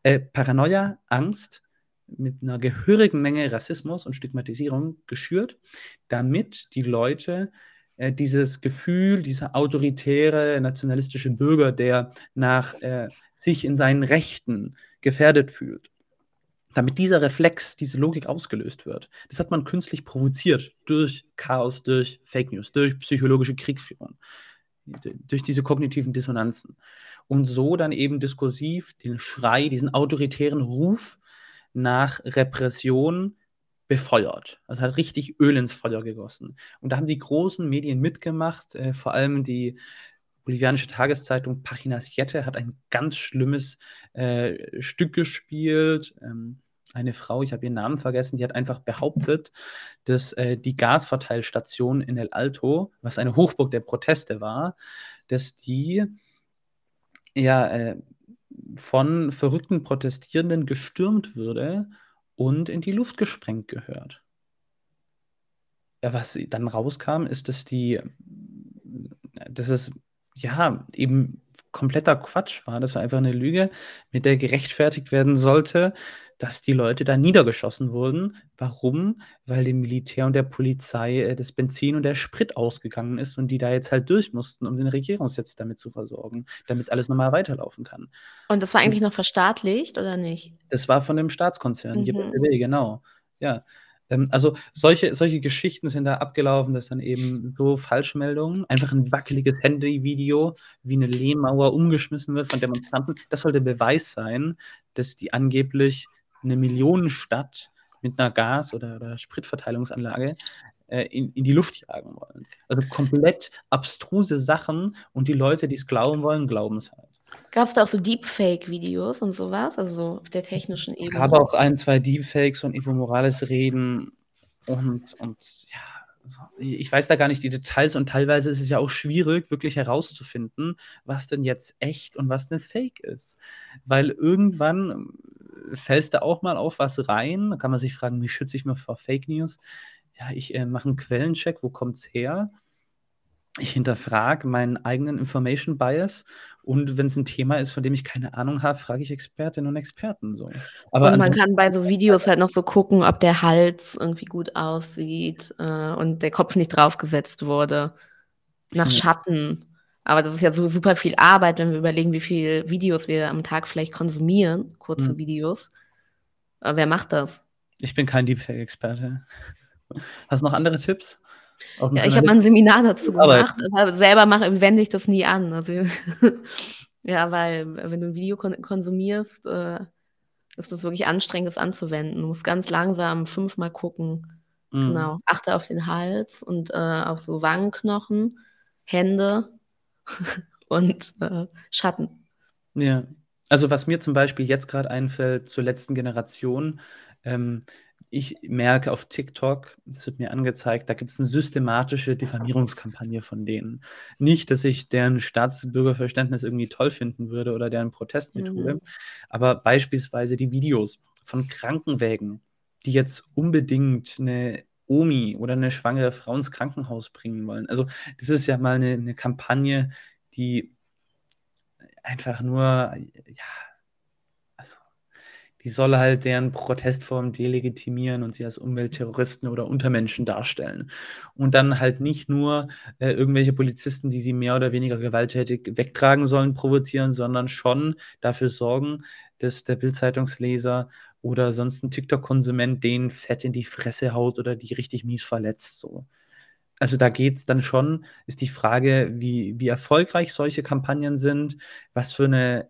äh, Paranoia, Angst mit einer gehörigen Menge Rassismus und Stigmatisierung geschürt, damit die Leute äh, dieses Gefühl, dieser autoritäre, nationalistische Bürger, der nach äh, sich in seinen Rechten gefährdet fühlt, damit dieser Reflex, diese Logik ausgelöst wird. Das hat man künstlich provoziert durch Chaos, durch Fake News, durch psychologische Kriegsführung, durch diese kognitiven Dissonanzen. Und so dann eben diskursiv den Schrei, diesen autoritären Ruf nach Repression befeuert. Also hat richtig Öl ins Feuer gegossen. Und da haben die großen Medien mitgemacht, äh, vor allem die bolivianische Tageszeitung Páginas Siete hat ein ganz schlimmes äh, Stück gespielt. Ähm, eine Frau, ich habe ihren Namen vergessen, die hat einfach behauptet, dass äh, die Gasverteilstation in El Alto, was eine Hochburg der Proteste war, dass die ja äh, von verrückten Protestierenden gestürmt würde und in die Luft gesprengt gehört. Ja, was dann rauskam, ist, dass die, dass es ja eben kompletter Quatsch war. Das war einfach eine Lüge, mit der gerechtfertigt werden sollte, dass die Leute da niedergeschossen wurden. Warum? Weil dem Militär und der Polizei äh, das Benzin und der Sprit ausgegangen ist und die da jetzt halt durch mussten, um den Regierungssitz damit zu versorgen, damit alles normal weiterlaufen kann. Und das war eigentlich und, noch verstaatlicht oder nicht? Das war von dem Staatskonzern, mhm. Genau. Ja. Ähm, also solche, solche Geschichten sind da abgelaufen, dass dann eben so Falschmeldungen, einfach ein wackeliges Handyvideo wie eine Lehmauer umgeschmissen wird von Demonstranten. Das sollte Beweis sein, dass die angeblich eine Millionenstadt mit einer Gas- oder, oder Spritverteilungsanlage äh, in, in die Luft jagen wollen. Also komplett abstruse Sachen und die Leute, die es glauben wollen, glauben es halt. Gab es da auch so Deepfake-Videos und sowas, also so auf der technischen Ebene? Es gab auch ein, zwei Deepfakes von Evo Morales reden und, und ja, also ich weiß da gar nicht die Details und teilweise ist es ja auch schwierig, wirklich herauszufinden, was denn jetzt echt und was denn fake ist. Weil irgendwann fällst du auch mal auf was rein. Da kann man sich fragen, wie schütze ich mich vor Fake News? Ja, ich äh, mache einen Quellencheck, wo kommt es her? Ich hinterfrage meinen eigenen Information Bias und wenn es ein Thema ist, von dem ich keine Ahnung habe, frage ich Expertinnen und Experten so. Aber und man kann bei so Videos halt noch so gucken, ob der Hals irgendwie gut aussieht äh, und der Kopf nicht draufgesetzt wurde. Nach Schatten. Aber das ist ja so super viel Arbeit, wenn wir überlegen, wie viele Videos wir am Tag vielleicht konsumieren, kurze hm. Videos. Aber wer macht das? Ich bin kein Deepfake-Experte. Hast du noch andere Tipps? Ja, ich habe mal ein Seminar dazu gemacht, aber selber mache, wende ich das nie an. Also, ja, weil wenn du ein Video kon konsumierst, äh, ist das wirklich anstrengend, das anzuwenden. Du musst ganz langsam fünfmal gucken. Mhm. Genau. Achte auf den Hals und äh, auf so Wangenknochen, Hände und äh, Schatten. Ja. Also was mir zum Beispiel jetzt gerade einfällt zur letzten Generation, ähm, ich merke auf TikTok, das wird mir angezeigt, da gibt es eine systematische Diffamierungskampagne von denen. Nicht, dass ich deren Staatsbürgerverständnis irgendwie toll finden würde oder deren Protestmethode, mhm. aber beispielsweise die Videos von Krankenwägen, die jetzt unbedingt eine Omi oder eine schwangere Frau ins Krankenhaus bringen wollen. Also das ist ja mal eine, eine Kampagne, die einfach nur, ja, die soll halt deren Protestform delegitimieren und sie als Umweltterroristen oder Untermenschen darstellen. Und dann halt nicht nur äh, irgendwelche Polizisten, die sie mehr oder weniger gewalttätig wegtragen sollen, provozieren, sondern schon dafür sorgen, dass der Bildzeitungsleser oder sonst ein TikTok-Konsument den fett in die Fresse haut oder die richtig mies verletzt. So. Also da geht es dann schon, ist die Frage, wie, wie erfolgreich solche Kampagnen sind, was für eine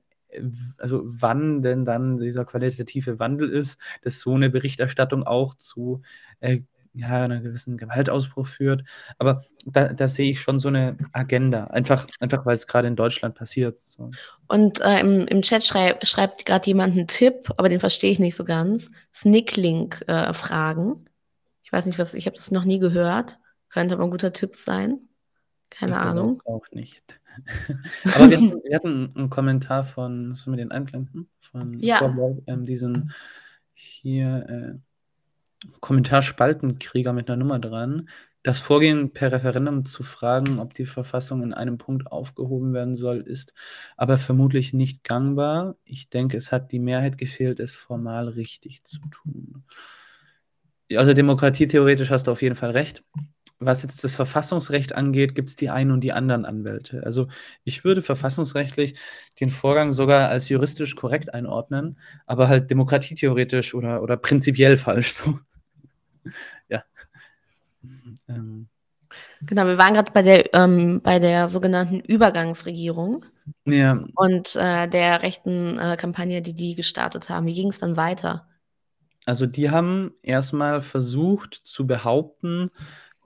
also wann denn dann dieser qualitative Wandel ist, dass so eine Berichterstattung auch zu äh, ja, einer gewissen Gewaltausbruch führt. Aber da, da sehe ich schon so eine Agenda, einfach, einfach weil es gerade in Deutschland passiert. So. Und äh, im, im Chat schrei schreibt gerade jemand einen Tipp, aber den verstehe ich nicht so ganz. Snicklink-Fragen. Äh, ich weiß nicht, was, ich habe das noch nie gehört. Könnte aber ein guter Tipp sein. Keine ich Ahnung. Auch nicht. Aber wir hatten, wir hatten einen Kommentar von, was mit den Einblenden? Von Ja. Vorblog, ähm, diesen hier äh, Kommentarspaltenkrieger mit einer Nummer dran. Das Vorgehen per Referendum zu fragen, ob die Verfassung in einem Punkt aufgehoben werden soll, ist aber vermutlich nicht gangbar. Ich denke, es hat die Mehrheit gefehlt, es formal richtig zu tun. Also demokratietheoretisch hast du auf jeden Fall recht was jetzt das Verfassungsrecht angeht, gibt es die einen und die anderen Anwälte. Also ich würde verfassungsrechtlich den Vorgang sogar als juristisch korrekt einordnen, aber halt demokratietheoretisch oder, oder prinzipiell falsch. So. ja. Ähm. Genau, wir waren gerade bei der ähm, bei der sogenannten Übergangsregierung ja. und äh, der rechten äh, Kampagne, die die gestartet haben. Wie ging es dann weiter? Also die haben erstmal versucht zu behaupten,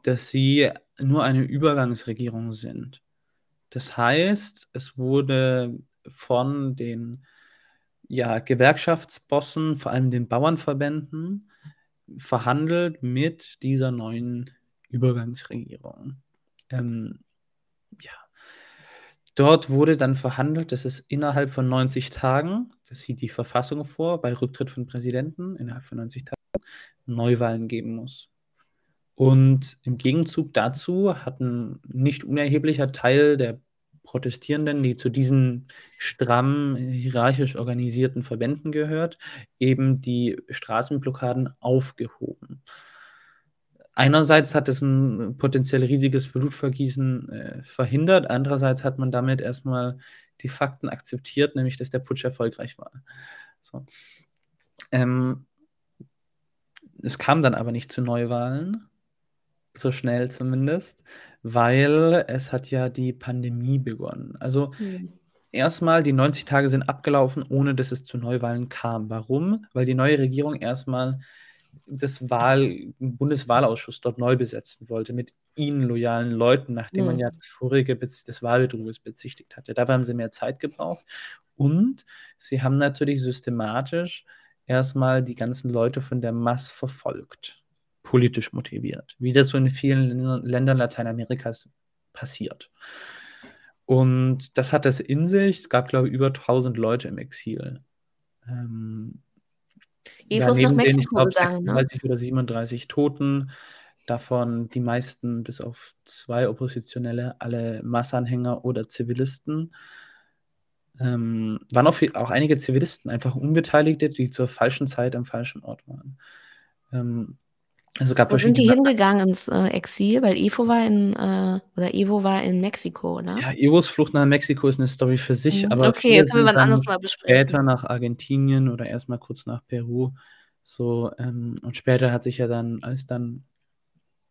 dass sie nur eine Übergangsregierung sind. Das heißt, es wurde von den ja, Gewerkschaftsbossen, vor allem den Bauernverbänden, verhandelt mit dieser neuen Übergangsregierung. Ähm, ja. Dort wurde dann verhandelt, dass es innerhalb von 90 Tagen, das sieht die Verfassung vor, bei Rücktritt von Präsidenten innerhalb von 90 Tagen Neuwahlen geben muss. Und im Gegenzug dazu hat ein nicht unerheblicher Teil der Protestierenden, die zu diesen stramm hierarchisch organisierten Verbänden gehört, eben die Straßenblockaden aufgehoben. Einerseits hat es ein potenziell riesiges Blutvergießen äh, verhindert, andererseits hat man damit erstmal die Fakten akzeptiert, nämlich dass der Putsch erfolgreich war. So. Ähm, es kam dann aber nicht zu Neuwahlen so schnell zumindest, weil es hat ja die Pandemie begonnen. Also mhm. erstmal, die 90 Tage sind abgelaufen, ohne dass es zu Neuwahlen kam. Warum? Weil die neue Regierung erstmal das Wahl, Bundeswahlausschuss dort neu besetzen wollte mit ihnen loyalen Leuten, nachdem mhm. man ja das vorige des Wahlbetruges bezichtigt hatte. Da haben sie mehr Zeit gebraucht. Und sie haben natürlich systematisch erstmal die ganzen Leute von der Masse verfolgt politisch motiviert, wie das so in vielen Ländern Lateinamerikas passiert. Und das hat es in sich. Es gab, glaube ich, über 1000 Leute im Exil. Ähm, Evo ist nach Mexiko denen, ich glaube, 36 ne? oder 37 Toten. Davon die meisten, bis auf zwei Oppositionelle, alle Massanhänger oder Zivilisten. Ähm, waren auch, viel, auch einige Zivilisten, einfach Unbeteiligte, die zur falschen Zeit am falschen Ort waren. Ähm, also gab Wo sind die hingegangen ins äh, Exil? Weil Evo war in, äh, oder Evo war in Mexiko, oder? Ja, Evos Flucht nach Mexiko ist eine Story für sich, mhm. aber okay, können wir wann anders mal besprechen. Später nach Argentinien oder erstmal kurz nach Peru. So, ähm, und später hat sich ja dann, als dann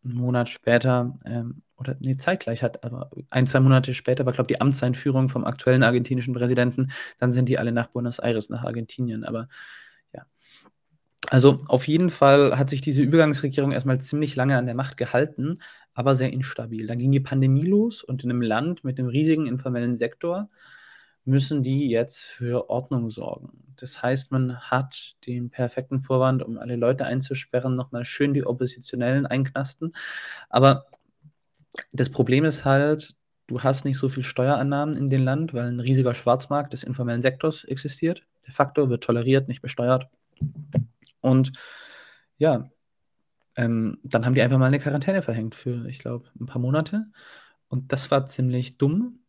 einen Monat später, ähm, oder nee, zeitgleich hat, aber ein, zwei Monate später war, glaube ich, die Amtseinführung vom aktuellen argentinischen Präsidenten, dann sind die alle nach Buenos Aires, nach Argentinien. Aber also auf jeden Fall hat sich diese Übergangsregierung erstmal ziemlich lange an der Macht gehalten, aber sehr instabil. Dann ging die Pandemie los und in einem Land mit einem riesigen informellen Sektor müssen die jetzt für Ordnung sorgen. Das heißt, man hat den perfekten Vorwand, um alle Leute einzusperren, nochmal schön die Oppositionellen einknasten. Aber das Problem ist halt, du hast nicht so viel Steuerannahmen in dem Land, weil ein riesiger Schwarzmarkt des informellen Sektors existiert. De facto wird toleriert, nicht besteuert. Und ja, ähm, dann haben die einfach mal eine Quarantäne verhängt für, ich glaube, ein paar Monate. Und das war ziemlich dumm.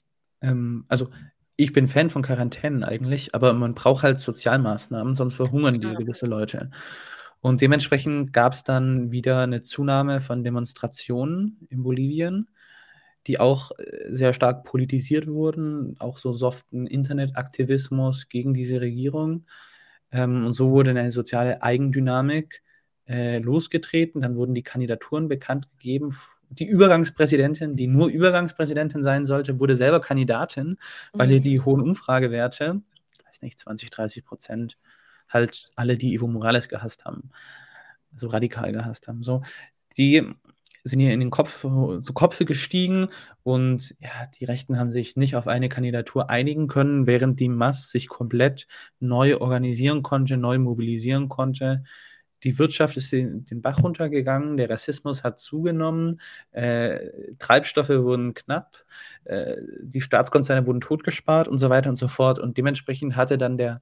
Ähm, also ich bin Fan von Quarantänen eigentlich, aber man braucht halt Sozialmaßnahmen, sonst verhungern die gewisse Leute. Und dementsprechend gab es dann wieder eine Zunahme von Demonstrationen in Bolivien, die auch äh, sehr stark politisiert wurden, auch so soften Internetaktivismus gegen diese Regierung. Ähm, und so wurde eine soziale Eigendynamik äh, losgetreten. Dann wurden die Kandidaturen bekannt gegeben die Übergangspräsidentin, die nur Übergangspräsidentin sein sollte, wurde selber Kandidatin, weil mhm. ihr die hohen Umfragewerte, weiß nicht, 20, 30 Prozent, halt alle, die Evo Morales gehasst haben, so radikal gehasst haben, so, die sind hier in den Kopf, zu Kopfe gestiegen und ja, die Rechten haben sich nicht auf eine Kandidatur einigen können, während die Mass sich komplett neu organisieren konnte, neu mobilisieren konnte die Wirtschaft ist den, den Bach runtergegangen, der Rassismus hat zugenommen, äh, Treibstoffe wurden knapp, äh, die Staatskonzerne wurden totgespart und so weiter und so fort. Und dementsprechend hatte dann der,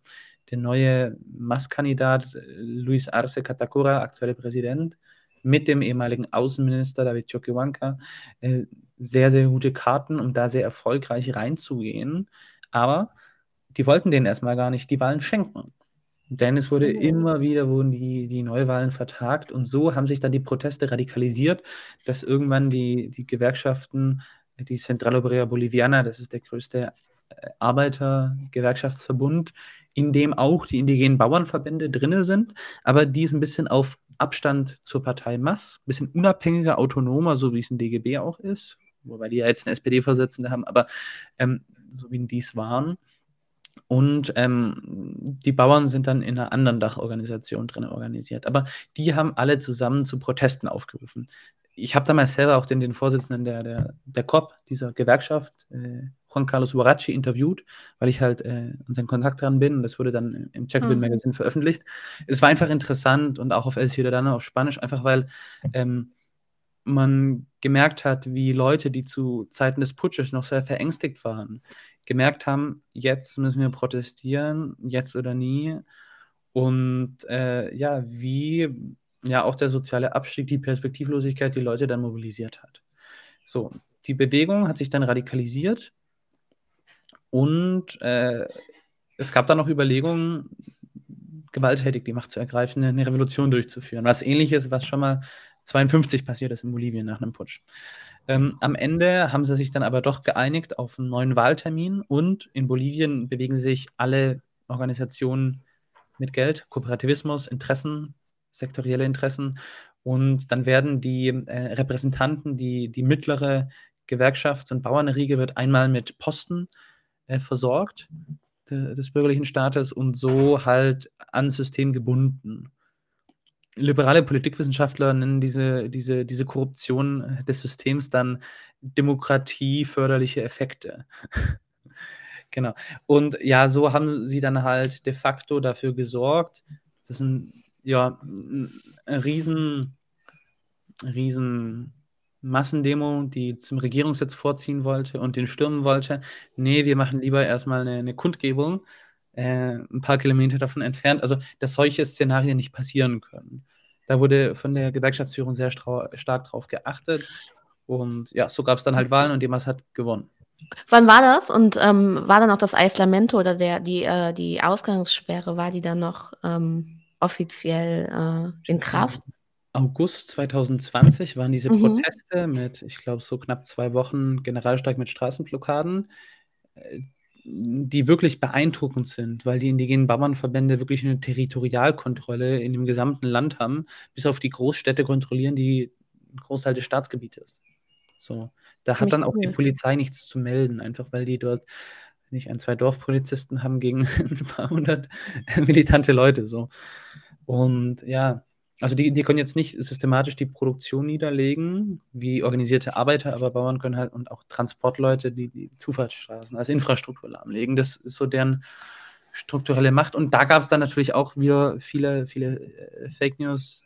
der neue Masskandidat äh, Luis Arce Catacora, aktuelle Präsident, mit dem ehemaligen Außenminister David Choquehuanca äh, sehr, sehr gute Karten, um da sehr erfolgreich reinzugehen. Aber die wollten denen erstmal gar nicht die Wahlen schenken. Denn es wurde mhm. immer wieder wurden die, die Neuwahlen vertagt und so haben sich dann die Proteste radikalisiert, dass irgendwann die, die Gewerkschaften, die Central Obrera Boliviana, das ist der größte äh, Arbeitergewerkschaftsverbund, in dem auch die indigenen Bauernverbände drin sind, aber die ist ein bisschen auf Abstand zur Partei Mass, ein bisschen unabhängiger, autonomer, so wie es ein DGB auch ist, wobei die ja jetzt eine SPD-Vorsitzende haben, aber ähm, so wie die es waren. Und ähm, die Bauern sind dann in einer anderen Dachorganisation drin organisiert. Aber die haben alle zusammen zu Protesten aufgerufen. Ich habe damals selber auch den, den Vorsitzenden der, der, der COP, dieser Gewerkschaft, äh, Juan Carlos Huarachi, interviewt, weil ich halt äh, an seinen Kontakt dran bin. Das wurde dann im Checkbill mhm. Magazine veröffentlicht. Es war einfach interessant und auch auf El Ciudadano auf Spanisch, einfach weil ähm, man gemerkt hat, wie Leute, die zu Zeiten des Putsches noch sehr verängstigt waren, gemerkt haben, jetzt müssen wir protestieren, jetzt oder nie. Und äh, ja, wie ja auch der soziale Abstieg, die Perspektivlosigkeit die Leute dann mobilisiert hat. So, die Bewegung hat sich dann radikalisiert und äh, es gab dann noch Überlegungen, gewalttätig die Macht zu ergreifen, eine Revolution durchzuführen. Was ähnliches, was schon mal 52 passiert ist in Bolivien nach einem Putsch. Ähm, am Ende haben sie sich dann aber doch geeinigt auf einen neuen Wahltermin und in Bolivien bewegen sich alle Organisationen mit Geld, Kooperativismus, Interessen, sektorielle Interessen und dann werden die äh, Repräsentanten, die, die mittlere Gewerkschafts- und Bauernriege wird einmal mit Posten äh, versorgt de, des bürgerlichen Staates und so halt an System gebunden liberale Politikwissenschaftler nennen diese, diese, diese Korruption des Systems dann demokratieförderliche Effekte. genau. Und ja, so haben sie dann halt de facto dafür gesorgt, dass ein, ja, ein riesen, riesen Massendemo, die zum Regierungssitz vorziehen wollte und den stürmen wollte. Nee, wir machen lieber erstmal eine, eine Kundgebung äh, ein paar Kilometer davon entfernt, also dass solche Szenarien nicht passieren können. Da wurde von der Gewerkschaftsführung sehr stark drauf geachtet. Und ja, so gab es dann halt Wahlen und Demas hat gewonnen. Wann war das? Und ähm, war dann auch das Eislamento oder der, die, äh, die Ausgangssperre, war die dann noch ähm, offiziell äh, in Kraft? August 2020 waren diese mhm. Proteste mit, ich glaube, so knapp zwei Wochen Generalstreik mit Straßenblockaden. Äh, die wirklich beeindruckend sind, weil die indigenen Bauernverbände wirklich eine Territorialkontrolle in dem gesamten Land haben, bis auf die Großstädte kontrollieren, die ein Großteil des Staatsgebietes. So, da hat dann auch cool. die Polizei nichts zu melden, einfach weil die dort nicht ein, zwei Dorfpolizisten haben gegen ein paar hundert militante Leute. So. Und ja, also die, die können jetzt nicht systematisch die Produktion niederlegen, wie organisierte Arbeiter, aber Bauern können halt und auch Transportleute, die die Zufahrtsstraßen als Infrastruktur lahmlegen. Das ist so deren strukturelle Macht. Und da gab es dann natürlich auch wieder viele, viele äh, Fake News,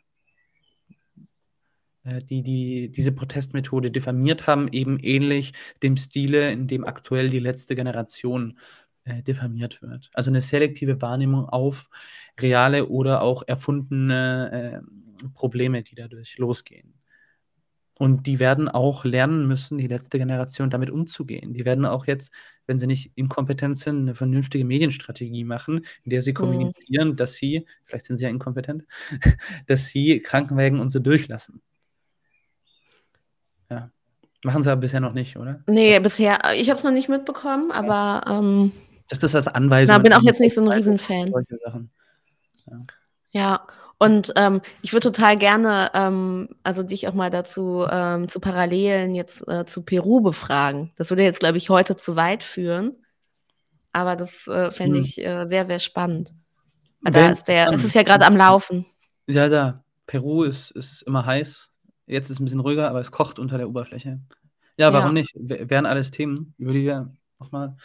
äh, die, die diese Protestmethode diffamiert haben, eben ähnlich dem Stile, in dem aktuell die letzte Generation äh, diffamiert wird. Also eine selektive Wahrnehmung auf reale oder auch erfundene Probleme, die dadurch losgehen. Und die werden auch lernen müssen, die letzte Generation damit umzugehen. Die werden auch jetzt, wenn sie nicht inkompetent sind, eine vernünftige Medienstrategie machen, in der sie Mhm. kommunizieren, dass sie, vielleicht sind sie ja inkompetent, dass sie Krankenwägen und so durchlassen. Ja. Machen sie aber bisher noch nicht, oder? Nee, bisher, ich habe es noch nicht mitbekommen, aber ähm, Dass das als Anweisung genau, bin auch jetzt nicht so ein Riesenfan. Solche Sachen. Ja, und ähm, ich würde total gerne, ähm, also dich auch mal dazu ähm, zu Parallelen jetzt äh, zu Peru befragen. Das würde jetzt, glaube ich, heute zu weit führen, aber das äh, fände Hm. ich äh, sehr, sehr spannend. Weil da ist der, es ist ja gerade am Laufen. Ja, da. Peru ist, ist immer heiß. Jetzt ist es ein bisschen ruhiger, aber es kocht unter der Oberfläche. Ja, warum Ja. nicht? W wären alles Themen, über die wir nochmal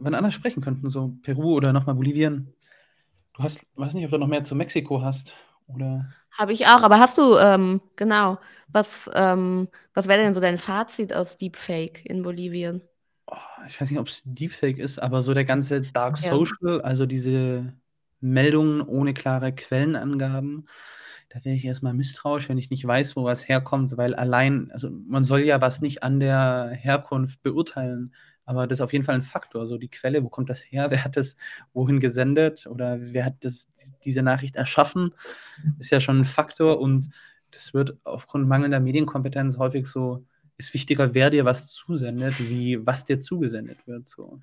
wann anders sprechen könnten. So Peru oder nochmal Bolivien. Du hast, weiß nicht, ob du noch mehr zu Mexiko hast. Oder Habe ich auch, aber hast du, ähm, genau, was, ähm, was wäre denn so dein Fazit aus Deepfake in Bolivien? oh, ich weiß nicht, ob es Deepfake ist, aber so der ganze Dark Ja. Social, also diese Meldungen ohne klare Quellenangaben, da wäre ich erstmal misstrauisch, wenn ich nicht weiß, wo was herkommt, weil allein, also man soll ja was nicht an der Herkunft beurteilen, aber das ist auf jeden Fall ein Faktor. So die Quelle, wo kommt das her? Wer hat das wohin gesendet oder wer hat das, diese Nachricht erschaffen, ist ja schon ein Faktor und das wird aufgrund mangelnder Medienkompetenz häufig so, ist wichtiger, wer dir was zusendet, wie was dir zugesendet wird. So.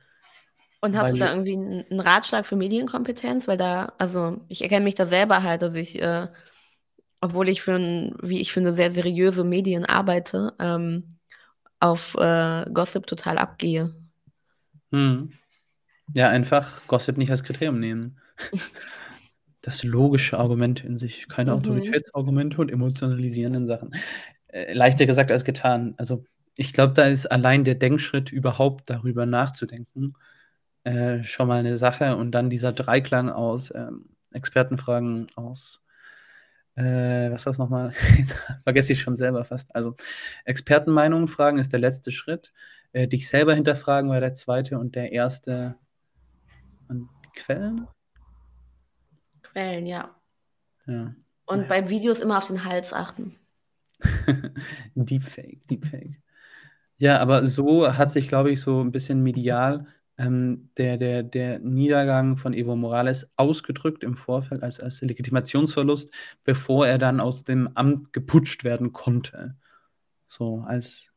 Und hast du Weil- da irgendwie einen einen Ratschlag für Medienkompetenz? Weil da, also ich erkenne mich da selber halt, dass ich, äh, obwohl ich für ein, wie ich finde, sehr seriöse Medien arbeite, ähm, auf äh, Gossip total abgehe. Hm. Ja, einfach Gossip nicht als Kriterium nehmen. Das logische Argument in sich, keine Mhm. Autoritätsargumente und emotionalisierenden Sachen. Äh, leichter gesagt als getan. Also ich glaube, da ist allein der Denkschritt, überhaupt darüber nachzudenken, äh, schon mal eine Sache. Und dann dieser Dreiklang aus ähm, Expertenfragen, aus äh, was war das nochmal? Jetzt vergesse ich schon selber fast. Also Expertenmeinungen fragen ist der letzte Schritt. Äh, dich selber hinterfragen war der zweite und der erste. Und Quellen? Quellen, ja. Ja. Und Ja. bei Videos immer auf den Hals achten. Deepfake, Deepfake. Ja, aber so hat sich, glaube ich, so ein bisschen medial ähm, der, der, der Niedergang von Evo Morales ausgedrückt im Vorfeld als, als Legitimationsverlust, bevor er dann aus dem Amt geputscht werden konnte. So als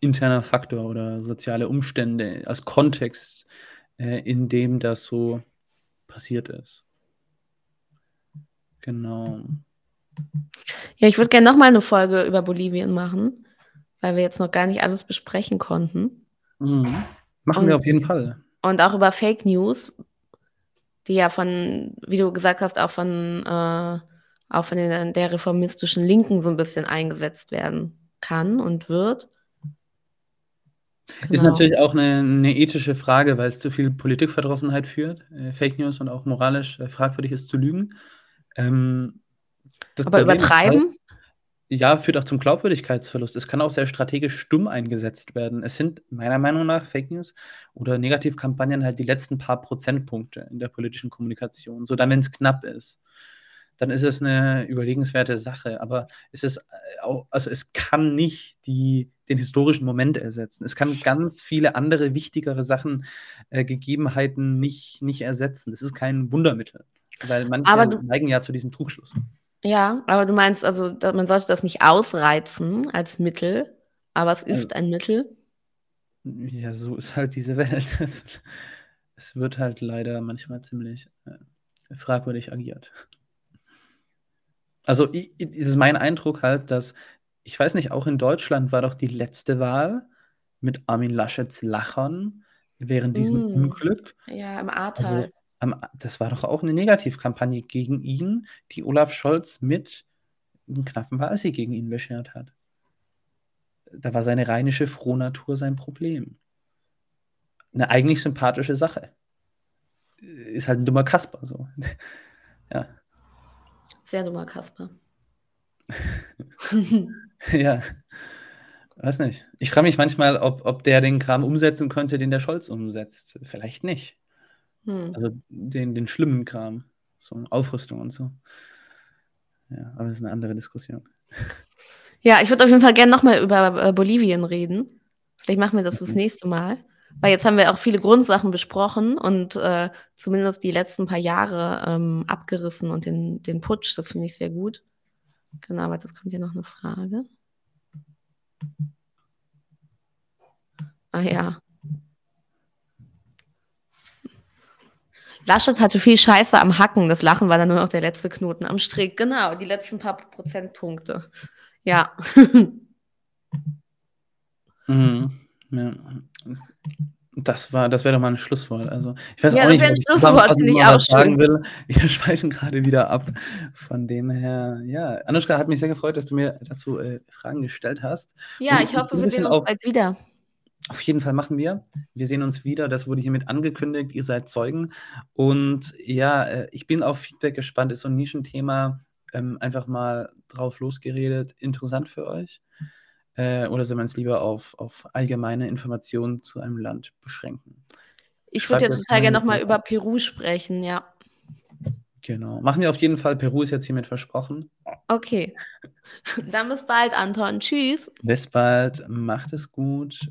interner Faktor oder soziale Umstände, als Kontext, äh, in dem das so passiert ist. Genau. Ja, ich würde gerne noch mal eine Folge über Bolivien machen, weil wir jetzt noch gar nicht alles besprechen konnten. Mhm. Machen Und- wir auf jeden Fall. Und auch über Fake News, die ja von, wie du gesagt hast, auch von, äh, auch von den, der reformistischen Linken so ein bisschen eingesetzt werden kann und wird. Ist Genau. natürlich auch eine, eine ethische Frage, weil es zu viel Politikverdrossenheit führt. Äh, Fake News und auch moralisch äh, fragwürdig ist zu lügen. Ähm, Aber Problem ist halt, übertreiben? Ja, führt auch zum Glaubwürdigkeitsverlust. Es kann auch sehr strategisch stumm eingesetzt werden. Es sind meiner Meinung nach Fake News oder Negativkampagnen halt die letzten paar Prozentpunkte in der politischen Kommunikation. So dann, wenn es knapp ist, dann ist es eine überlegenswerte Sache. Aber es ist äh, auch, also es kann nicht die, den historischen Moment ersetzen. Es kann ganz viele andere wichtigere Sachen, äh, Gegebenheiten nicht, nicht ersetzen. Es ist kein Wundermittel. Weil manche Aber du- neigen ja zu diesem Trugschluss. Ja, aber du meinst also, man sollte das nicht ausreizen als Mittel, aber es ist ein Mittel. Ja, so ist halt diese Welt. Es, es wird halt leider manchmal ziemlich äh, fragwürdig agiert. Also, i- i- es ist mein Eindruck halt, dass, ich weiß nicht, auch in Deutschland war doch die letzte Wahl mit Armin Laschets Lachern während diesem Mm. Unglück. Ja, im Also, Ahrtal. am, das war doch auch eine Negativkampagne gegen ihn, die Olaf Scholz mit einem knappen Wahlsieg gegen ihn beschert hat. Da war seine rheinische Frohnatur sein Problem. Eine eigentlich sympathische Sache. Ist halt ein dummer Kasper so. ja. Sehr dummer Kasper. ja. Weiß nicht. Ich frage mich manchmal, ob, ob der den Kram umsetzen könnte, den der Scholz umsetzt. Vielleicht nicht. Hm. Also den, den schlimmen Kram. So Aufrüstung und so. Ja, aber das ist eine andere Diskussion. Ja, ich würde auf jeden Fall gerne nochmal über äh, Bolivien reden. Vielleicht machen wir das das mhm. nächste Mal. Weil jetzt haben wir auch viele Grundsachen besprochen und äh, zumindest die letzten paar Jahre ähm, abgerissen und den, den Putsch, das finde ich sehr gut. Genau, aber das kommt hier noch eine Frage. Ah ja. Laschet hatte viel Scheiße am Hacken. Das Lachen war dann nur noch der letzte Knoten am Strick. Genau, die letzten paar Prozentpunkte. Ja. mhm. ja. Das war, das wäre doch mal ein Schlusswort. Also ich weiß ja, auch nicht, was ich Schlusswort ich auch sagen will. Wir schweifen gerade wieder ab. Von dem her, ja. Anushka, hat mich sehr gefreut, dass du mir dazu äh, Fragen gestellt hast. Ja, Und ich hoffe, wir sehen uns bald wieder. Auf jeden Fall machen wir. Wir sehen uns wieder. Das wurde hiermit angekündigt. Ihr seid Zeugen. Und ja, äh, ich bin auf Feedback gespannt. Ist so ein Nischenthema. Ähm, einfach mal drauf losgeredet. Interessant für euch? Äh, oder soll man es lieber auf, auf allgemeine Informationen zu einem Land beschränken? Ich würde jetzt total gerne nochmal über Peru sprechen, ja. Genau. Machen wir auf jeden Fall. Peru ist jetzt hiermit versprochen. Okay. Dann bis bald, Anton. Tschüss. Bis bald. Macht es gut.